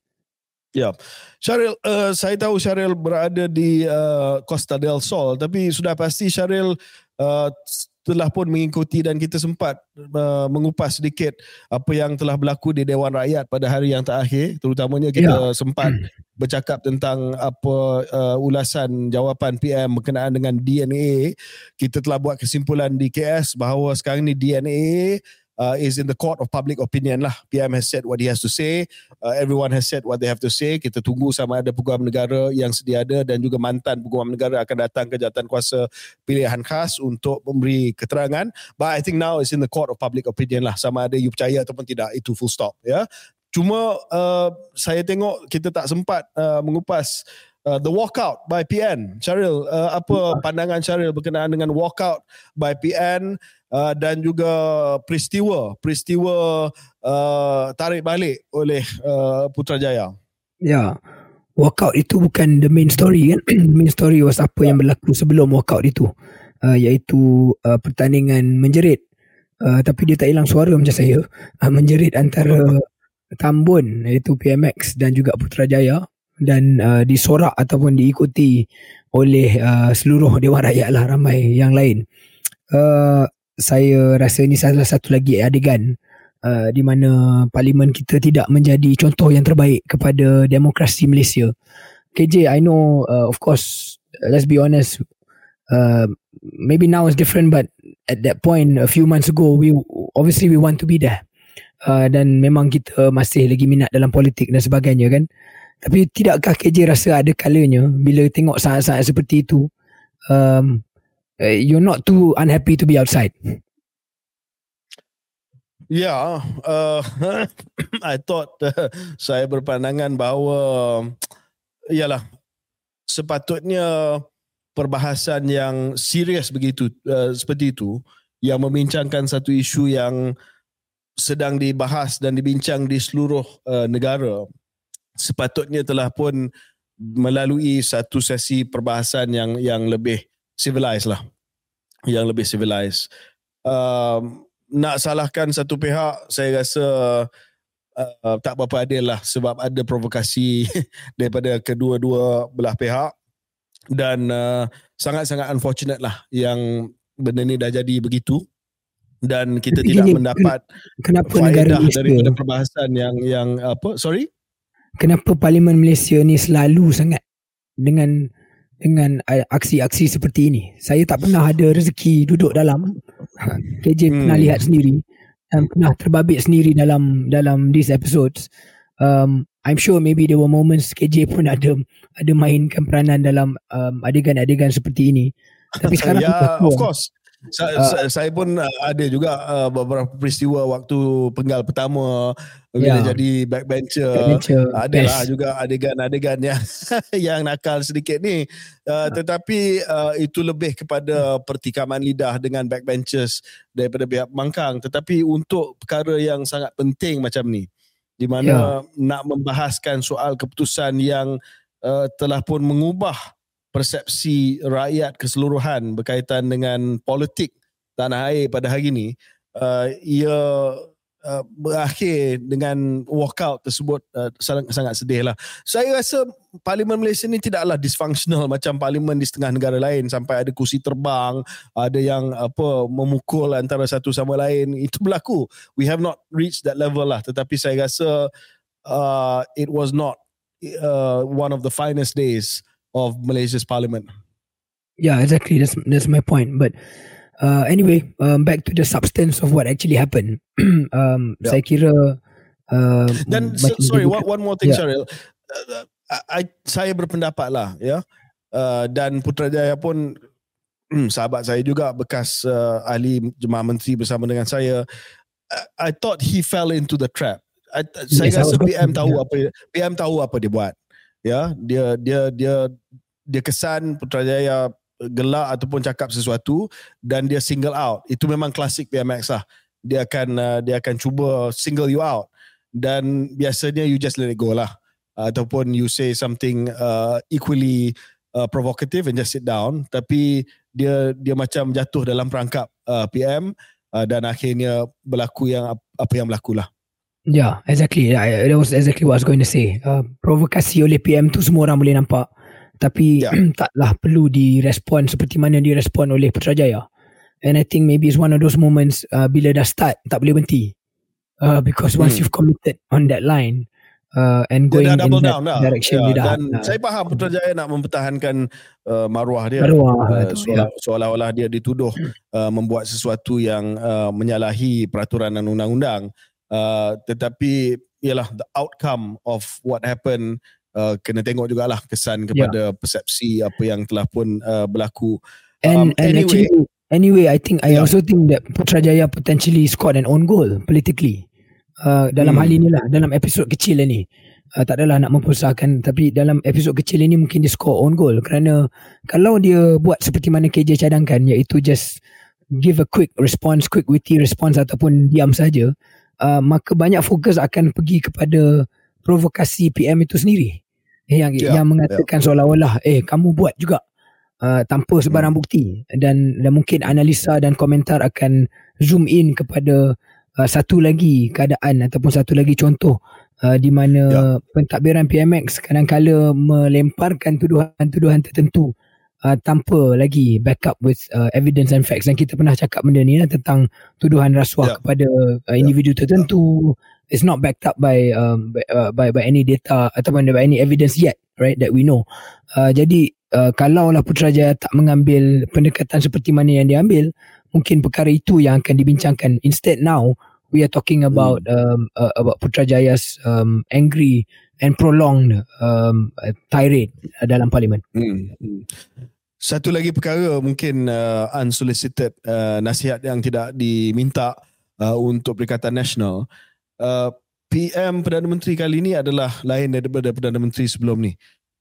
Ya. Yeah. Syaril, uh, saya tahu Syaril berada di uh, Costa del Sol tapi sudah pasti Syaril uh, telah pun mengikuti dan kita sempat uh, mengupas sedikit apa yang telah berlaku di Dewan Rakyat pada hari yang terakhir. Terutamanya kita ya. sempat bercakap tentang apa uh, ulasan jawapan PM berkenaan dengan DNA kita telah buat kesimpulan di KS bahawa sekarang ni DNA uh, is in the court of public opinion lah. PM has said what he has to say. Uh, everyone has said what they have to say. Kita tunggu sama ada peguam negara yang sedia ada dan juga mantan peguam negara akan datang ke jawatan kuasa pilihan khas untuk memberi keterangan. But I think now it's in the court of public opinion lah. Sama ada you percaya ataupun tidak. Itu full stop. Ya. Yeah? Cuma uh, saya tengok kita tak sempat uh, mengupas uh, the walkout by PN. Syaril, uh, apa pandangan Syaril berkenaan dengan walkout by PN? Uh, dan juga peristiwa peristiwa uh, tarik balik oleh uh, Putrajaya. Ya. Walkout itu bukan the main story kan. main story was apa yang berlaku sebelum walkout itu. Uh, iaitu uh, pertandingan menjerit. Uh, tapi dia tak hilang suara macam saya. Uh, menjerit antara Tambun iaitu PMX dan juga Putrajaya dan uh, disorak ataupun diikuti oleh uh, seluruh Dewan Rakyat lah ramai yang lain. Uh, saya rasa ini salah satu lagi adegan uh, di mana parlimen kita tidak menjadi contoh yang terbaik kepada demokrasi Malaysia. KJ, I know uh, of course, let's be honest, uh, maybe now is different but at that point a few months ago we obviously we want to be there. Uh, dan memang kita masih lagi minat dalam politik dan sebagainya kan. Tapi tidakkah KJ rasa ada kalanya bila tengok saat-saat seperti itu um, uh, you're not too unhappy to be outside. Yeah, uh, I thought uh, saya berpandangan bahawa ialah sepatutnya perbahasan yang serius begitu uh, seperti itu yang membincangkan satu isu yang sedang dibahas dan dibincang di seluruh uh, negara sepatutnya telah pun melalui satu sesi perbahasan yang yang lebih civilized lah. Yang lebih civilized. Um, nak salahkan satu pihak saya rasa uh, tak berapa adil lah sebab ada provokasi daripada kedua-dua belah pihak. Dan uh, sangat-sangat unfortunate lah yang benda ni dah jadi begitu. Dan kita Tapi tidak gini, mendapat kenapa negara Malaysia daripada perbahasan yang yang apa? Sorry? Kenapa parlimen Malaysia ni selalu sangat dengan dengan aksi-aksi seperti ini. Saya tak pernah ada rezeki duduk dalam. KJ hmm. pernah lihat sendiri dan pernah terbabit sendiri dalam dalam these episodes. Um, I'm sure maybe there were moments KJ pun ada ada mainkan peranan dalam um, adegan-adegan seperti ini. Tapi sekarang yeah, of course. Saya, uh, saya pun uh, ada juga uh, beberapa peristiwa waktu penggal pertama bila yeah. jadi backbencher, backbencher adalah best. juga adegan-adegan yang yang nakal sedikit ni uh, uh. tetapi uh, itu lebih kepada pertikaman lidah dengan backbenchers daripada pihak pembangkang tetapi untuk perkara yang sangat penting macam ni di mana yeah. nak membahaskan soal keputusan yang uh, telah pun mengubah persepsi rakyat keseluruhan berkaitan dengan politik tanah air pada hari ini uh, ia uh, berakhir dengan walkout tersebut uh, sangat, sangat sedih lah. Saya rasa Parlimen Malaysia ni tidaklah dysfunctional macam Parlimen di setengah negara lain sampai ada kursi terbang, ada yang apa memukul antara satu sama lain. Itu berlaku. We have not reached that level lah. Tetapi saya rasa uh, it was not uh, one of the finest days of Malaysia's parliament. Yeah, exactly. That's that's my point. But uh, anyway, um, back to the substance of what actually happened. um, yeah. Saya kira. Uh, Dan so, sorry, one, one more thing, yeah. Cheryl. Uh, I, saya berpendapat lah, ya. Uh, dan Putrajaya pun hmm, sahabat saya juga bekas uh, ahli jemaah menteri bersama dengan saya. Uh, I thought he fell into the trap. I, yes, saya rasa PM tahu yeah. apa PM tahu apa dia buat ya dia dia dia dia kesan Putrajaya gelak ataupun cakap sesuatu dan dia single out. Itu memang klasik BMX lah. Dia akan uh, dia akan cuba single you out. Dan biasanya you just let it go lah. Ataupun you say something uh, equally uh, provocative and just sit down. Tapi dia dia macam jatuh dalam perangkap uh, PM uh, dan akhirnya berlaku yang apa yang berlaku lah. Yeah, exactly. Yeah, that was exactly what I was going to say. Uh, provokasi oleh PM tu semua orang boleh nampak. Tapi yeah. taklah perlu direspon seperti mana direspon oleh Putrajaya. And I think maybe it's one of those moments uh, bila dah start tak boleh berhenti. Uh, because once hmm. you've committed on that line, uh, and going in that dah. direction yeah, dia dah. Dan uh, saya faham Putrajaya nak mempertahankan uh, maruah dia. Maruah. Uh, seolah, yeah. Seolah-olah dia dituduh uh, membuat sesuatu yang uh, menyalahi peraturan dan undang-undang. Uh, tetapi ialah the outcome of what happened uh, kena tengok jugalah kesan kepada yeah. persepsi apa yang telah pun uh, berlaku. And, um, and anyway, actually, anyway, I think I yeah. also think that Putrajaya potentially scored an own goal politically. Uh, dalam hmm. hal inilah dalam episod kecil ini uh, tak adalah nak mempersahkan tapi dalam episod kecil ini mungkin dia score on goal kerana kalau dia buat seperti mana KJ cadangkan iaitu just give a quick response quick witty response ataupun diam saja uh, maka banyak fokus akan pergi kepada provokasi PM itu sendiri yang yeah, yang mengatakan yeah. seolah-olah eh kamu buat juga uh, tanpa sebarang hmm. bukti dan dan mungkin analisa dan komentar akan zoom in kepada uh, satu lagi keadaan ataupun satu lagi contoh uh, di mana ya. pentadbiran PMX kadang-kala melemparkan tuduhan-tuduhan tertentu uh, tanpa lagi backup with uh, evidence and facts dan kita pernah cakap benda ni lah, tentang tuduhan rasuah ya. kepada uh, ya. individu ya. tertentu it's not backed up by um, by, uh, by by any data ataupun by any evidence yet right that we know uh, jadi uh, kalau lah Putrajaya tak mengambil pendekatan seperti mana yang diambil mungkin perkara itu yang akan dibincangkan instead now we are talking about hmm. um, uh, about Putrajaya's um, angry and prolonged um, tirade dalam parlimen. Hmm. Satu lagi perkara mungkin uh, unsolicited uh, nasihat yang tidak diminta uh, untuk Perikatan Nasional. Uh, PM Perdana Menteri kali ini adalah lain daripada Perdana Menteri sebelum ni.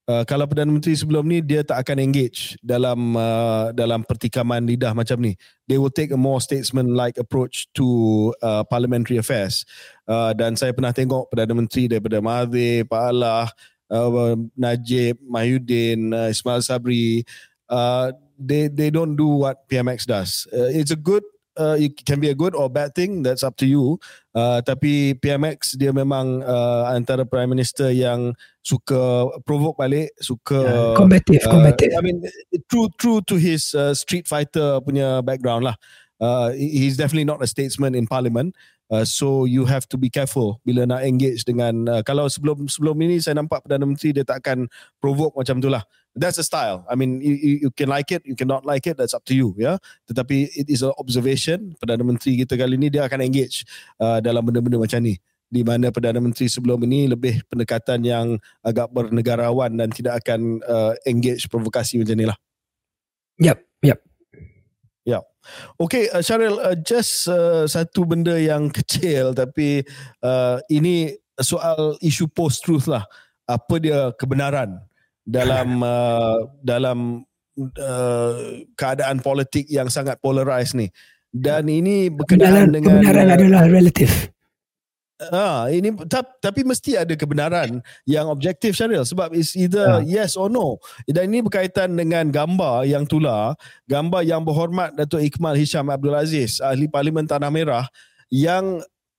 Uh, kalau Perdana Menteri sebelum ni dia tak akan engage dalam uh, dalam pertikaman lidah macam ni. They will take a more statesman like approach to uh, parliamentary affairs. Uh, dan saya pernah tengok Perdana Menteri daripada Mahathir, Pak Allah, uh, Najib, Mahyudin, uh, Ismail Sabri, uh, they they don't do what PMX does. Uh, it's a good uh, it can be a good or bad thing that's up to you. Uh, tapi PMX dia memang uh, antara prime minister yang suka provoke balik suka yeah, combative uh, combative. I mean true true to his uh, street fighter punya background lah. Uh, he's definitely not a statesman in parliament. Uh, so you have to be careful bila nak engage dengan uh, kalau sebelum sebelum ini saya nampak perdana menteri dia tak akan provoke macam itulah that's a style. I mean you, you can like it you cannot like it that's up to you ya. Yeah? tetapi it is an observation. Perdana menteri kita kali ini dia akan engage uh, dalam benda-benda macam ni. Di mana perdana menteri sebelum ini lebih pendekatan yang agak bernegarawan dan tidak akan uh, engage provokasi macam inilah yep yep yep Okay, uh, Syaril, uh, just uh, satu benda yang kecil tapi uh, ini soal isu post-truth lah. Apa dia kebenaran dalam uh, dalam uh, keadaan politik yang sangat polarized ni. Dan ini berkenaan dengan... Kebenaran adalah relatif. Ah, ini tapi mesti ada kebenaran yang objektif Syaril sebab is either yeah. yes or no. Dan ini berkaitan dengan gambar yang tular, gambar yang berhormat Datuk Ikmal Hisham Abdul Aziz, ahli Parlimen Tanah Merah yang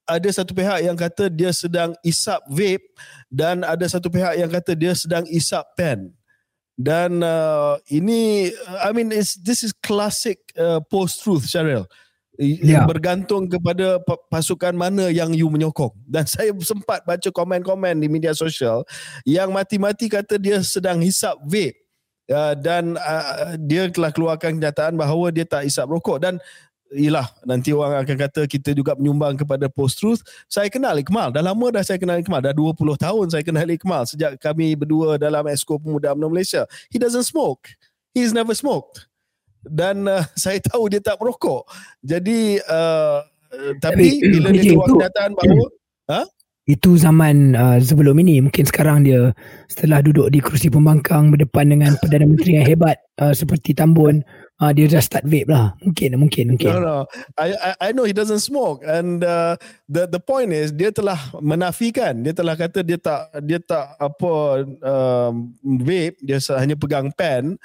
ada satu pihak yang kata dia sedang isap vape dan ada satu pihak yang kata dia sedang isap pen. Dan uh, ini I mean is this is classic uh, post truth Syaril yeah. bergantung kepada pasukan mana yang you menyokong dan saya sempat baca komen-komen di media sosial yang mati-mati kata dia sedang hisap vape uh, dan uh, dia telah keluarkan kenyataan bahawa dia tak hisap rokok dan Yalah, nanti orang akan kata kita juga menyumbang kepada post-truth. Saya kenal Iqmal. Dah lama dah saya kenal Iqmal. Dah 20 tahun saya kenal Iqmal. Sejak kami berdua dalam Esko Pemuda UMNO Malaysia. He doesn't smoke. He's never smoked dan uh, saya tahu dia tak merokok. Jadi uh, tapi, tapi bila dia keluar kenyataan bahawa ha? Itu zaman uh, sebelum ini. Mungkin sekarang dia setelah duduk di kerusi pembangkang berdepan dengan perdana menteri yang hebat uh, seperti Tambun uh, dia dah start vape lah. Mungkin mungkin mungkin. No no I I, I know he doesn't smoke. And uh, the the point is dia telah menafikan. Dia telah kata dia tak dia tak apa um, vape. Dia hanya pegang pen.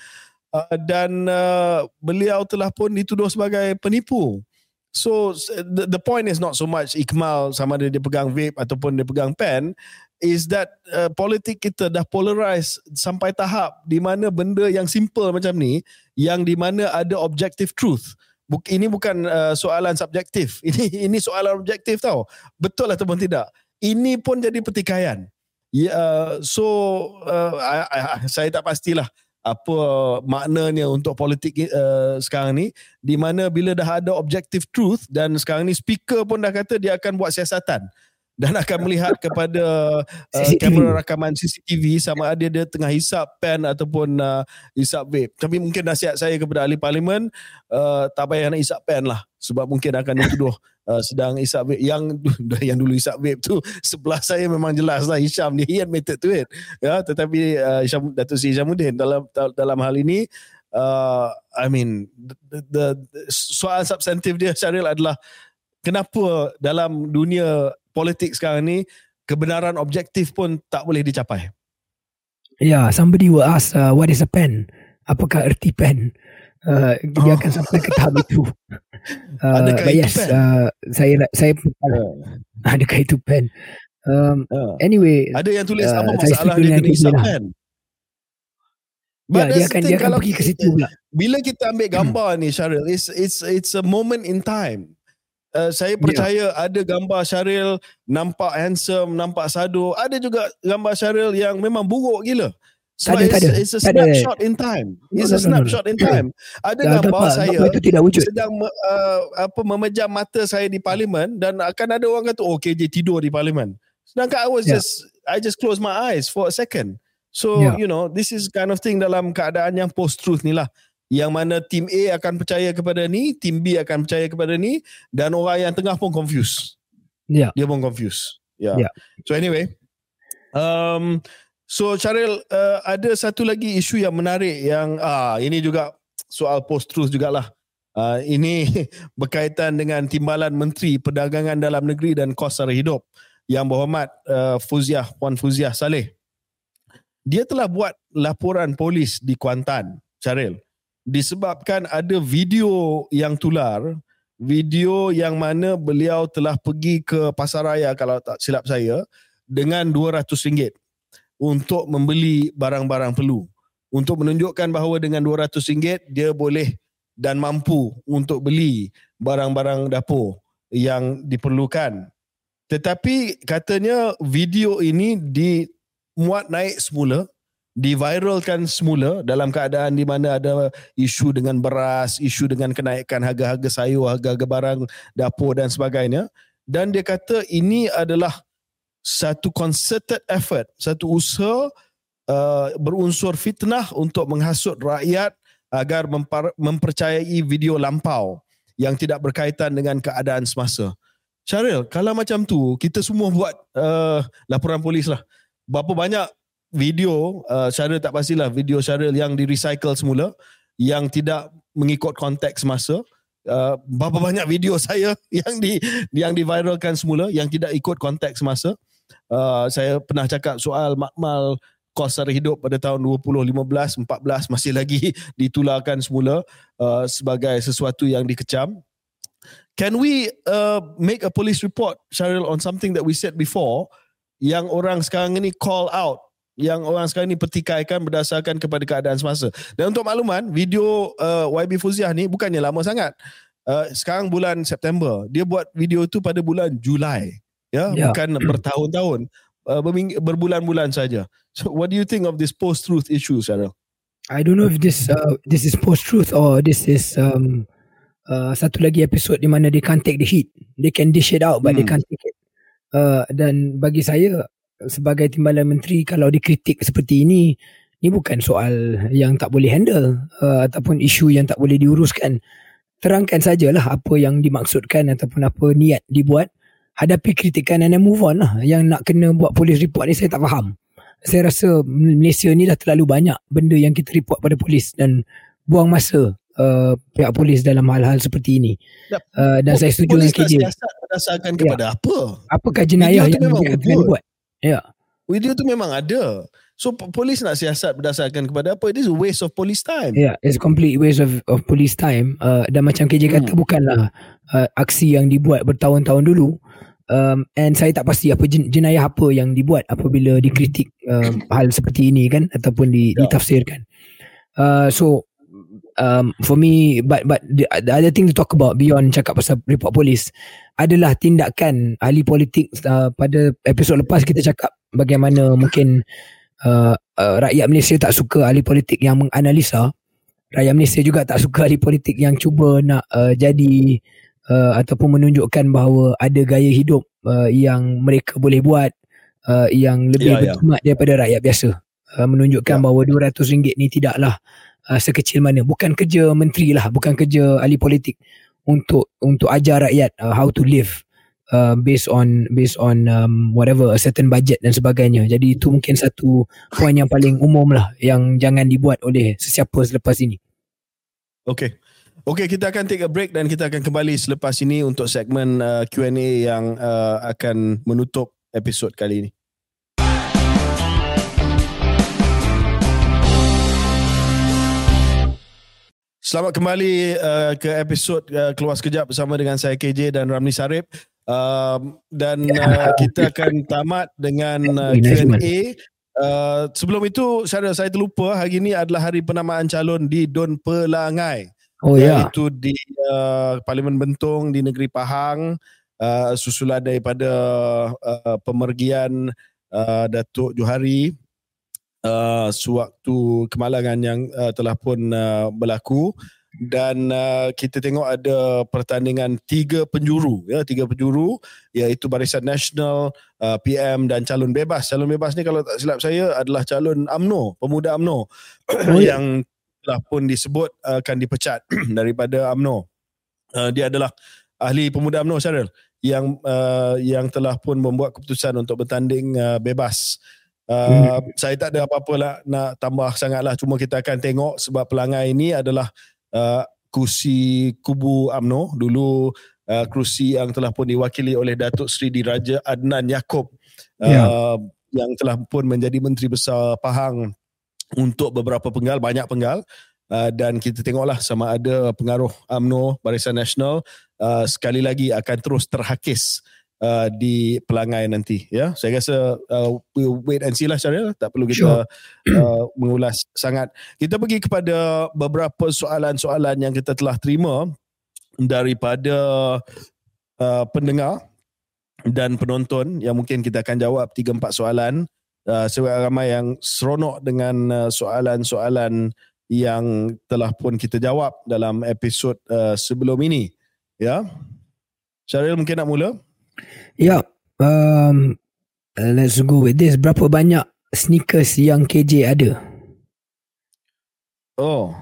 Uh, dan uh, beliau telah pun dituduh sebagai penipu So the, the point is not so much Ikmal sama ada dia pegang vape ataupun dia pegang pen is that uh, politik kita dah polarize sampai tahap di mana benda yang simple macam ni yang di mana ada objective truth. Buk, ini bukan uh, soalan subjektif. Ini ini soalan objektif tau. Betul ataupun tidak. Ini pun jadi pertikaian. Yeah, uh, so uh, I, I, saya tak pastilah apa maknanya untuk politik uh, sekarang ni di mana bila dah ada objective truth dan sekarang ni speaker pun dah kata dia akan buat siasatan dan akan melihat kepada uh, kamera rakaman CCTV sama ada dia tengah hisap pen ataupun uh, hisap vape. Tapi mungkin nasihat saya kepada ahli parlimen uh, tak payah nak hisap pen lah. Sebab mungkin akan dituduh uh, sedang isap vape. Yang yang dulu isap vape tu sebelah saya memang jelas lah Hisham dia he admitted to it ya tetapi uh, Hisham Datuk Seri Hishamuddin dalam dalam hal ini uh, I mean the, the, the soal substantif dia Syaril adalah kenapa dalam dunia politik sekarang ni kebenaran objektif pun tak boleh dicapai Yeah, somebody will ask, uh, what is a pen? Apakah erti pen? Uh, dia oh. akan sampai ke tahap itu. Uh, adakah itu yes, pen? Uh, saya saya uh. adakah itu pen? Um, uh. Anyway, ada yang tulis uh, apa masalah dia kena isap lah. pen? Ya, dia akan dia akan pergi ke situ pula. Bila kita ambil gambar hmm. ni Syaril, it's it's it's a moment in time. Uh, saya percaya yeah. ada gambar Syaril nampak handsome, nampak sadu. Ada juga gambar Syaril yang memang buruk gila. So tak ada, it's, it's a snapshot in time. It's a snapshot in time. Ada gambar saya itu tidak wujud. sedang uh, apa memejam mata saya di parlimen dan akan ada orang kata oh KJ tidur di parlimen. Sedangkan I was yeah. just I just close my eyes for a second. So yeah. you know this is kind of thing dalam keadaan yang post truth ni lah. Yang mana tim A akan percaya kepada ni, tim B akan percaya kepada ni dan orang yang tengah pun confused. Yeah. Dia pun confused. Yeah. yeah. So anyway, um, So Syaril uh, ada satu lagi isu yang menarik yang ah ini juga soal post truth jugalah. Uh, ini berkaitan dengan timbalan Menteri Perdagangan Dalam Negeri dan Kos Sara Hidup yang berhormat uh, Fuziah Puan Fuziah Saleh. Dia telah buat laporan polis di Kuantan, Syaril. Disebabkan ada video yang tular, video yang mana beliau telah pergi ke pasaraya kalau tak silap saya dengan RM200 untuk membeli barang-barang perlu. Untuk menunjukkan bahawa dengan RM200 dia boleh dan mampu untuk beli barang-barang dapur yang diperlukan. Tetapi katanya video ini dimuat naik semula, diviralkan semula dalam keadaan di mana ada isu dengan beras, isu dengan kenaikan harga-harga sayur, harga-harga barang dapur dan sebagainya. Dan dia kata ini adalah satu concerted effort, satu usaha uh, berunsur fitnah untuk menghasut rakyat agar mempercayai video lampau yang tidak berkaitan dengan keadaan semasa. Syaril, kalau macam tu, kita semua buat uh, laporan polis lah. Berapa banyak video, uh, Syaril tak pastilah, video Syaril yang di-recycle semula, yang tidak mengikut konteks masa. Uh, berapa banyak video saya yang di yang diviralkan semula yang tidak ikut konteks masa uh, saya pernah cakap soal makmal kos sara hidup pada tahun 2015 14 masih lagi ditularkan semula uh, sebagai sesuatu yang dikecam can we uh, make a police report Syaril on something that we said before yang orang sekarang ini call out yang orang sekarang ini pertikaikan berdasarkan kepada keadaan semasa. Dan untuk makluman video uh, YB Fuziah ni bukannya lama sangat. Uh, sekarang bulan September. Dia buat video tu pada bulan Julai. Ya yeah. bukan bertahun-tahun. Uh, berbulan-bulan saja. So what do you think of this post truth issue Sarah? I don't know if this uh, this is post truth or this is um uh, satu lagi episod di mana they can't take the heat. They can dish it out but hmm. they can't take it. Uh, dan bagi saya sebagai timbalan menteri kalau dikritik seperti ini ini bukan soal yang tak boleh handle uh, ataupun isu yang tak boleh diuruskan terangkan sajalah apa yang dimaksudkan ataupun apa niat dibuat hadapi kritikan and then move on lah. Yang nak kena buat polis report ni saya tak faham. Saya rasa Malaysia ni dah terlalu banyak benda yang kita report pada polis dan buang masa uh, pihak polis dalam hal-hal seperti ini. Uh, dan oh, saya setuju dengan KJ. Polis nak berdasarkan ya. kepada apa? Apakah jenayah yang mereka akan buat? Ya. Video tu memang ada. So polis nak siasat berdasarkan kepada apa? It is a waste of police time. Yeah, it's a complete waste of of police time. Uh, dan macam KJ hmm. kata bukanlah uh, aksi yang dibuat bertahun-tahun dulu um, and saya tak pasti apa jen, jenayah apa yang dibuat apabila dikritik um, hal seperti ini kan ataupun di, yeah. ditafsirkan uh, so um, for me but but the, the other thing to talk about beyond cakap pasal report polis adalah tindakan ahli politik uh, pada episod lepas kita cakap bagaimana mungkin uh, uh, rakyat Malaysia tak suka ahli politik yang menganalisa rakyat Malaysia juga tak suka ahli politik yang cuba nak uh, jadi uh, ataupun menunjukkan bahawa ada gaya hidup uh, yang mereka boleh buat uh, yang lebih yeah, ya. berkhidmat yeah. daripada rakyat biasa uh, menunjukkan yeah. bahawa RM200 ni tidaklah uh, sekecil mana bukan kerja menteri lah bukan kerja ahli politik untuk untuk ajar rakyat uh, how to live uh, based on based on um, whatever a certain budget dan sebagainya jadi itu mungkin satu poin yang paling umum lah yang jangan dibuat oleh sesiapa selepas ini Okay. Okey, kita akan take a break dan kita akan kembali selepas ini untuk segmen uh, Q&A yang uh, akan menutup episod kali ini. Selamat kembali uh, ke episod uh, Keluar Sekejap bersama dengan saya KJ dan Ramli Sarip. Uh, dan uh, kita akan tamat dengan uh, Q&A. Uh, sebelum itu, saya, saya terlupa hari ini adalah hari penamaan calon di Don Pelangai. Oh ya. Itu di uh, Parlimen Bentong di negeri Pahang uh, susulan daripada uh, pemergian uh, Datuk Johari uh, sewaktu kemalangan yang uh, telah pun uh, berlaku dan uh, kita tengok ada pertandingan tiga penjuru ya tiga penjuru iaitu Barisan Nasional uh, PM dan calon bebas calon bebas ni kalau tak silap saya adalah calon AMNO pemuda AMNO oh, ya. yang telah pun disebut uh, akan dipecat daripada AMNO. Uh, dia adalah ahli pemuda AMNO Syaril yang uh, yang telah pun membuat keputusan untuk bertanding uh, bebas. Uh, hmm. Saya tak ada apa-apa lah nak tambah sangatlah cuma kita akan tengok sebab pelangai ini adalah uh, kursi kubu AMNO dulu uh, kursi yang telah pun diwakili oleh Datuk Seri Diraja Adnan Yaakob uh, yeah. yang telah pun menjadi Menteri Besar Pahang untuk beberapa penggal, banyak penggal uh, dan kita tengoklah sama ada pengaruh AMNO Barisan Nasional uh, sekali lagi akan terus terhakis uh, di pelangai nanti ya saya rasa uh, we'll wait and see lah Syaril tak perlu kita sure. uh, mengulas sangat kita pergi kepada beberapa soalan-soalan yang kita telah terima daripada uh, pendengar dan penonton yang mungkin kita akan jawab 3 4 soalan uh, ramai yang seronok dengan uh, soalan-soalan yang telah pun kita jawab dalam episod uh, sebelum ini. Ya. Syaril mungkin nak mula? Ya. Um, let's go with this. Berapa banyak sneakers yang KJ ada? Oh.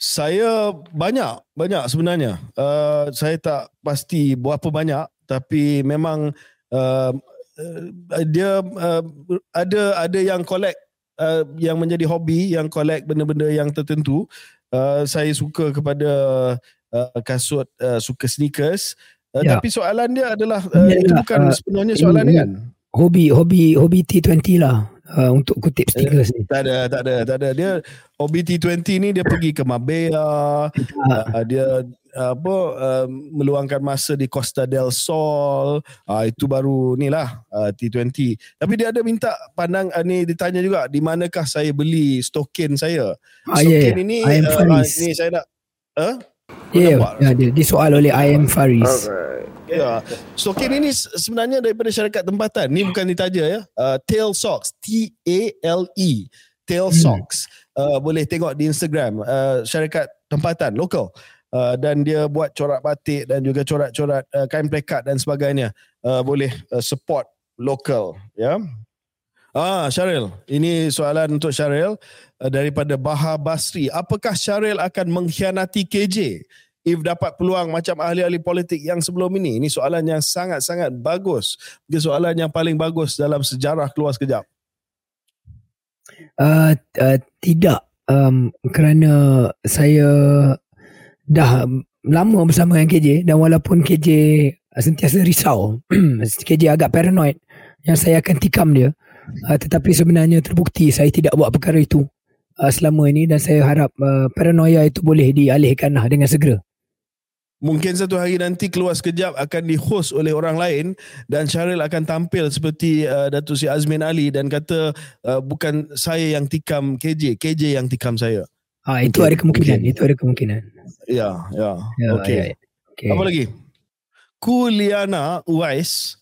Saya banyak, banyak sebenarnya. Uh, saya tak pasti berapa banyak tapi memang uh, uh, dia uh, ada ada yang collect uh, yang menjadi hobi yang collect benda-benda yang tertentu uh, saya suka kepada uh, kasut uh, suka sneakers uh, ya. tapi soalan dia adalah uh, itu bukan uh, sebenarnya soalan ini, kan hobi hobi hobi T20 lah uh, untuk kutip eh, stickers ni. Tak ada, tak ada, tak ada. Dia OBT20 ni dia pergi ke Mabea, uh, dia apa uh, meluangkan masa di Costa del Sol. Uh, itu baru ni lah uh, T20. Tapi dia ada minta pandang uh, ni ditanya juga di manakah saya beli stokin saya. Ah, stokin yeah. ini uh, ni saya nak huh? Ya, yeah, yeah, dia, dia soal oleh I am Faris. Ya. Stokin ini sebenarnya daripada syarikat tempatan. Ni bukan ditaja ya. Uh, Tail Socks. T-A-L-E. Tail hmm. Socks. Uh, boleh tengok di Instagram. Uh, syarikat tempatan. Lokal. Uh, dan dia buat corak batik dan juga corak-corak uh, kain plekat dan sebagainya. Uh, boleh uh, support lokal. Ya. Ah, Syaril. Ini soalan untuk Syaril uh, daripada Baha Basri. Apakah Syaril akan mengkhianati KJ if dapat peluang macam ahli-ahli politik yang sebelum ini? Ini soalan yang sangat-sangat bagus. Ini soalan yang paling bagus dalam sejarah keluar sekejap. Uh, uh, tidak um, kerana saya dah lama bersama dengan KJ dan walaupun KJ sentiasa risau KJ agak paranoid yang saya akan tikam dia uh, tetapi sebenarnya terbukti saya tidak buat perkara itu uh, selama ini dan saya harap uh, paranoia itu boleh dialihkan lah dengan segera Mungkin satu hari nanti keluar sekejap akan di-host oleh orang lain dan Syaril akan tampil seperti uh, Datuk Si Azmin Ali dan kata uh, bukan saya yang tikam KJ, KJ yang tikam saya. Ah itu okay. ada kemungkinan, okay. itu ada kemungkinan. Ya, ya. ya Okey. Ya, ya. Okay. Apa lagi? Kuliana Uwais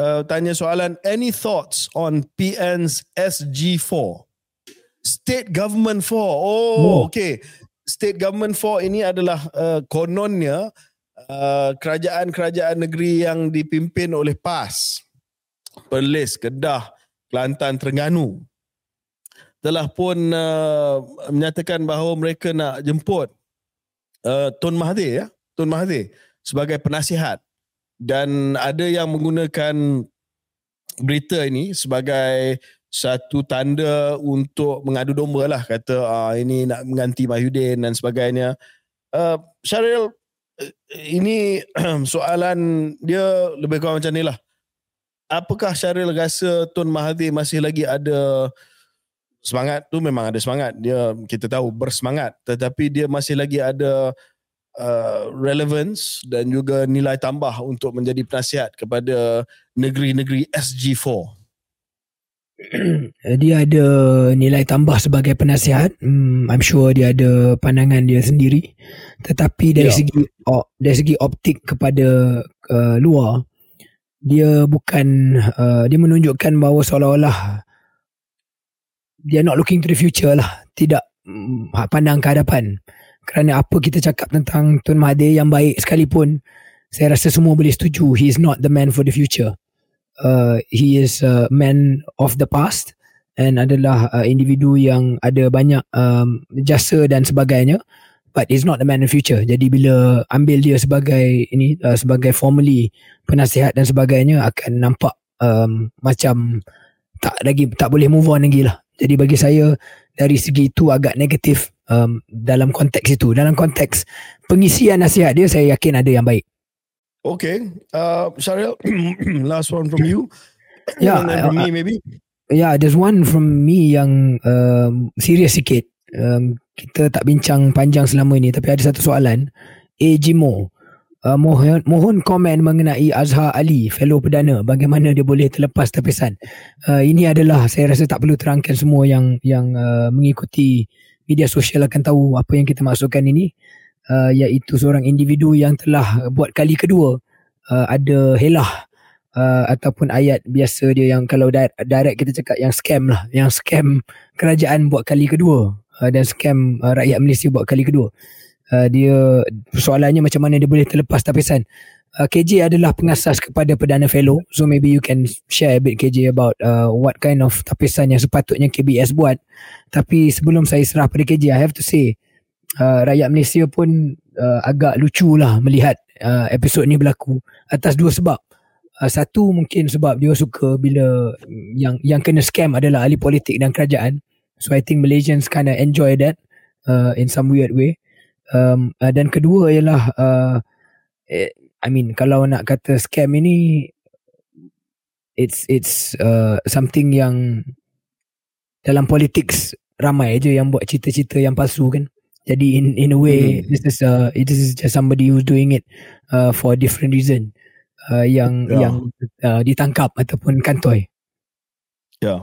uh, tanya soalan any thoughts on PN's SG4? State Government 4. Oh, oh. okay state government for ini adalah uh, kononnya uh, kerajaan-kerajaan negeri yang dipimpin oleh PAS. Perlis, Kedah, Kelantan, Terengganu telah pun uh, menyatakan bahawa mereka nak jemput uh, Tun Mahathir ya, Tun Mahathir sebagai penasihat dan ada yang menggunakan berita ini sebagai satu tanda untuk mengadu domba lah kata uh, ini nak mengganti Mahyudin dan sebagainya. Uh, Syaril, uh, ini soalan dia lebih kurang macam ni lah. Apakah Syaril rasa Tun Mahathir masih lagi ada semangat tu memang ada semangat. Dia kita tahu bersemangat tetapi dia masih lagi ada uh, relevance dan juga nilai tambah untuk menjadi penasihat kepada negeri-negeri SG4. dia ada nilai tambah sebagai penasihat. Hmm, I'm sure dia ada pandangan dia sendiri. Tetapi dari yeah. segi oh, dari segi optik kepada uh, luar, dia bukan uh, dia menunjukkan bahawa seolah-olah dia not looking to the future lah. Tidak um, pandang ke hadapan. Kerana apa kita cakap tentang Tun Mahathir yang baik sekalipun, saya rasa semua boleh setuju. He is not the man for the future uh, he is a man of the past and adalah uh, individu yang ada banyak um, jasa dan sebagainya but he's not the man of the future jadi bila ambil dia sebagai ini uh, sebagai formally penasihat dan sebagainya akan nampak um, macam tak lagi tak boleh move on lagi lah jadi bagi saya dari segi itu agak negatif um, dalam konteks itu dalam konteks pengisian nasihat dia saya yakin ada yang baik Okay. Uh, Syaril, last one from you. Yeah. And then from uh, me maybe. Yeah, there's one from me yang um, serius sikit. Um, kita tak bincang panjang selama ini tapi ada satu soalan. A. Jimo. Uh, mohon, mohon komen mengenai Azhar Ali, fellow perdana. Bagaimana dia boleh terlepas terpesan. Uh, ini adalah saya rasa tak perlu terangkan semua yang yang uh, mengikuti media sosial akan tahu apa yang kita maksudkan ini uh, iaitu seorang individu yang telah buat kali kedua uh, ada helah uh, ataupun ayat biasa dia yang kalau direct, kita cakap yang scam lah yang scam kerajaan buat kali kedua uh, dan scam uh, rakyat Malaysia buat kali kedua uh, dia soalannya macam mana dia boleh terlepas tapisan uh, KJ adalah pengasas kepada Perdana Fellow so maybe you can share a bit KJ about uh, what kind of tapisan yang sepatutnya KBS buat tapi sebelum saya serah pada KJ I have to say uh, rakyat Malaysia pun uh, agak lucu lah melihat uh, episod ni berlaku atas dua sebab. Uh, satu mungkin sebab dia suka bila yang yang kena scam adalah ahli politik dan kerajaan. So I think Malaysians kind of enjoy that uh, in some weird way. Um, uh, dan kedua ialah uh, eh, I mean kalau nak kata scam ini it's it's uh, something yang dalam politics ramai aja yang buat cerita-cerita yang palsu kan. Jadi in in a way mm. this is uh this is just somebody who's doing it uh for a different reason uh yang yeah. yang uh, ditangkap ataupun kantoi. Ya. Yeah.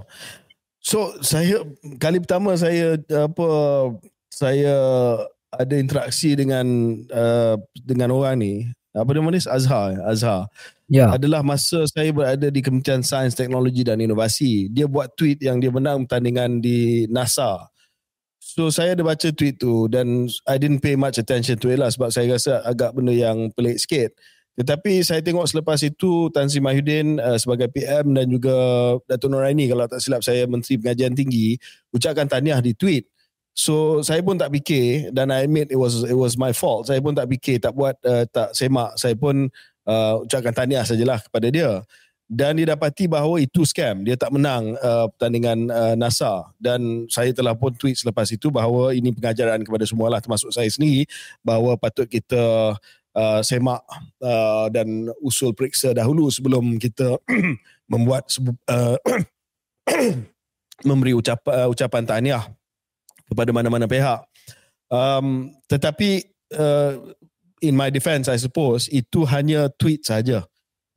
So saya kali pertama saya apa saya ada interaksi dengan uh, dengan orang ni apa nama ni Azhar Azhar. Ya. Adalah masa saya berada di Kementerian Sains Teknologi dan Inovasi. Dia buat tweet yang dia menang pertandingan di NASA. So saya ada baca tweet tu dan I didn't pay much attention to it lah sebab saya rasa agak benda yang pelik sikit. Tetapi saya tengok selepas itu Tan Sri Mahyudin uh, sebagai PM dan juga Datuk Noraini kalau tak silap saya Menteri Pengajian Tinggi ucapkan tahniah di tweet. So saya pun tak fikir dan I admit it was it was my fault. Saya pun tak fikir, tak buat uh, tak semak. Saya pun uh, ucapkan tahniah sajalah kepada dia. Dan didapati bahawa itu scam. Dia tak menang uh, pertandingan uh, NASA. Dan saya telah pun tweet selepas itu bahawa ini pengajaran kepada semua lah termasuk saya sendiri bahawa patut kita uh, semak uh, dan usul periksa dahulu sebelum kita membuat uh, memberi ucap, uh, ucapan tahniah kepada mana-mana pihak. Um, tetapi uh, in my defense, I suppose, itu hanya tweet saja.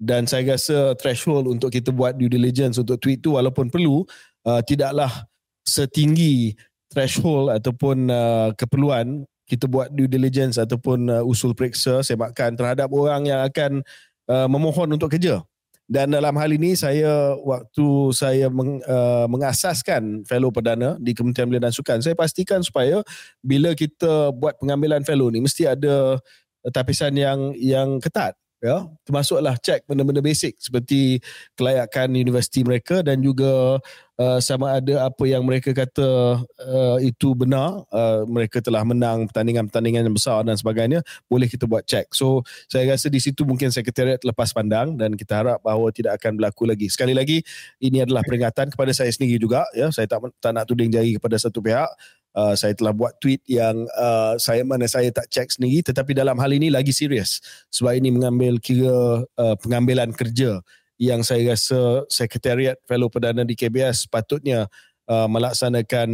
Dan saya rasa threshold untuk kita buat due diligence untuk tweet itu walaupun perlu, uh, tidaklah setinggi threshold ataupun uh, keperluan kita buat due diligence ataupun uh, usul periksa sebakan terhadap orang yang akan uh, memohon untuk kerja. Dan dalam hal ini saya waktu saya meng, uh, mengasaskan fellow perdana di Kementerian Belia dan Sukan, saya pastikan supaya bila kita buat pengambilan fellow ni mesti ada tapisan yang yang ketat ya termasuklah cek benda-benda basic seperti kelayakan universiti mereka dan juga uh, sama ada apa yang mereka kata uh, itu benar uh, mereka telah menang pertandingan-pertandingan yang besar dan sebagainya boleh kita buat cek so saya rasa di situ mungkin sekretariat lepas pandang dan kita harap bahawa tidak akan berlaku lagi. Sekali lagi ini adalah peringatan kepada saya sendiri juga ya. Saya tak tak nak tuding jari kepada satu pihak Uh, saya telah buat tweet yang uh, saya mana saya tak cek sendiri tetapi dalam hal ini lagi serius sebab ini mengambil kira uh, pengambilan kerja yang saya rasa sekretariat fellow perdana di KBS patutnya uh, melaksanakan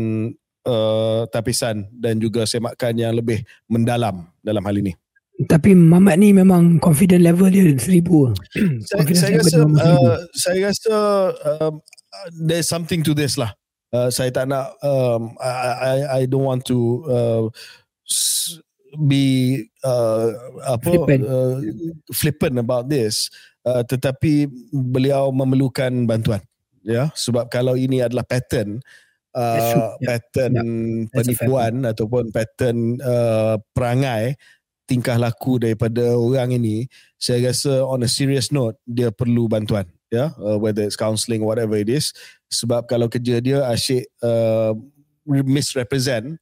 uh, tapisan dan juga semakan yang lebih mendalam dalam hal ini. Tapi Mamat ni memang confident level dia seribu. saya, saya rasa, uh, saya rasa uh, there's something to this lah. Uh, saya tak nak um, I, I I don't want to uh, be uh, apa flippant. Uh, flippant about this. Uh, tetapi beliau memerlukan bantuan ya. Sebab kalau ini adalah pattern uh, pattern yeah. penipuan ataupun pattern uh, perangai tingkah laku daripada orang ini saya rasa on a serious note dia perlu bantuan yeah? uh, whether it's counselling whatever it is sebab kalau kerja dia asyik uh, misrepresent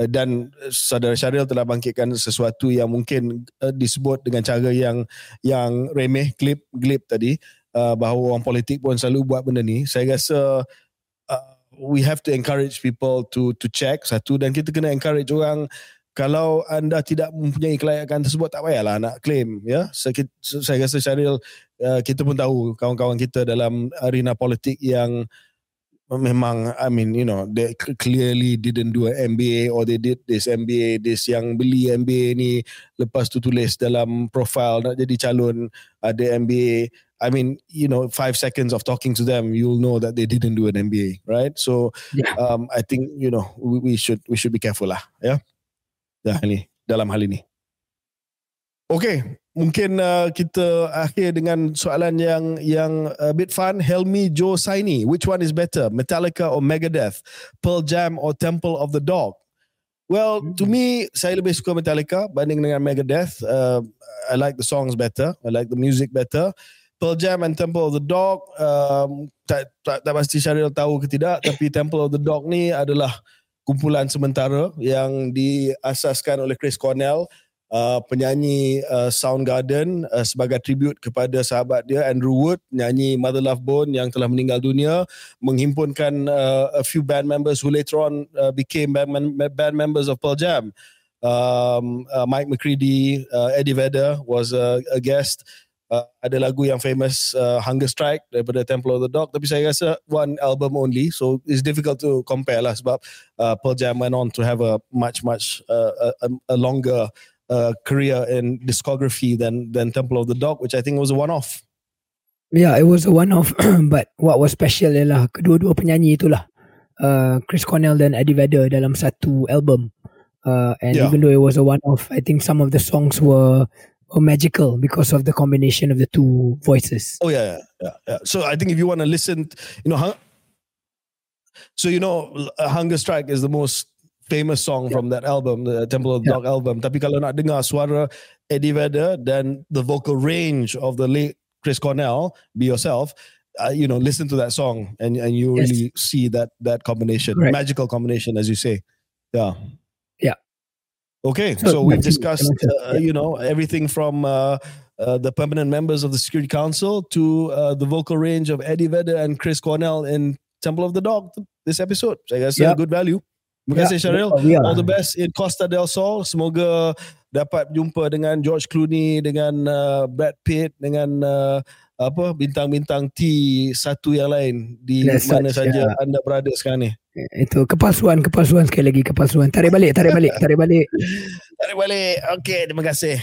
uh, dan saudara Syaril telah bangkitkan sesuatu yang mungkin uh, disebut dengan cara yang yang remeh glib glib tadi uh, bahawa orang politik pun selalu buat benda ni saya rasa uh, we have to encourage people to to check satu dan kita kena encourage orang kalau anda tidak mempunyai kelayakan tersebut tak payahlah nak claim ya saya, saya rasa Syaril uh, kita pun tahu kawan-kawan kita dalam arena politik yang memang I mean you know they clearly didn't do an MBA or they did this MBA this yang beli MBA ni lepas tu tulis dalam profile nak jadi calon ada MBA I mean, you know, five seconds of talking to them, you'll know that they didn't do an MBA, right? So, yeah. um, I think you know we, we should we should be careful lah, yeah dalam ini dalam hal ini. Okay, mungkin uh, kita akhir dengan soalan yang yang a bit fun. Helmi Joe Saini, which one is better, Metallica or Megadeth, Pearl Jam or Temple of the Dog? Well, mm-hmm. to me, saya lebih suka Metallica banding dengan Megadeth. Uh, I like the songs better. I like the music better. Pearl Jam and Temple of the Dog, um, tak, tak, tak pasti Syaril tahu ke tidak, tapi Temple of the Dog ni adalah kumpulan sementara yang diasaskan oleh Chris Cornell uh, penyanyi uh, Soundgarden uh, sebagai tribute kepada sahabat dia Andrew Wood nyanyi Mother Love Bone yang telah meninggal dunia menghimpunkan uh, a few band members who later on uh, became band, band members of Pearl Jam. Um, uh, Mike McCready uh, Eddie Vedder was a, a guest uh, ada lagu yang famous uh, Hunger Strike daripada Temple of the Dog tapi saya rasa one album only so it's difficult to compare lah sebab uh, Pearl Jam went on to have a much much uh, a, a longer uh, career in discography than than Temple of the Dog which I think was a one off Yeah, it was a one-off. But what was special ialah kedua-dua penyanyi itulah. Uh, Chris Cornell dan Eddie Vedder dalam satu album. Uh, and yeah. even though it was a one-off, I think some of the songs were or magical because of the combination of the two voices. Oh yeah, yeah, yeah. So I think if you want to listen, you know, hung- so you know, Hunger Strike is the most famous song yeah. from that album, the Temple of the yeah. Dog album. Tapi kalau nak dengar suara Eddie Vedder then the vocal range of the late Chris Cornell, Be Yourself, uh, you know, listen to that song and and you yes. really see that that combination, magical combination, as you say. Yeah. Okay, so, we've discussed, uh, you know, everything from uh, uh, the permanent members of the Security Council to uh, the vocal range of Eddie Vedder and Chris Cornell in Temple of the Dog this episode. So I guess yeah. a good value. Terima kasih Syaril. Yeah. All the best in Costa del Sol. Semoga dapat jumpa dengan George Clooney, dengan uh, Brad Pitt, dengan uh, apa bintang-bintang T satu yang lain di Let's mana saja yeah. anda berada sekarang ni. Itu kepalsuan, kepalsuan sekali lagi kepalsuan. Tarik balik, tarik balik, tarik balik. tarik balik. Okey, terima kasih.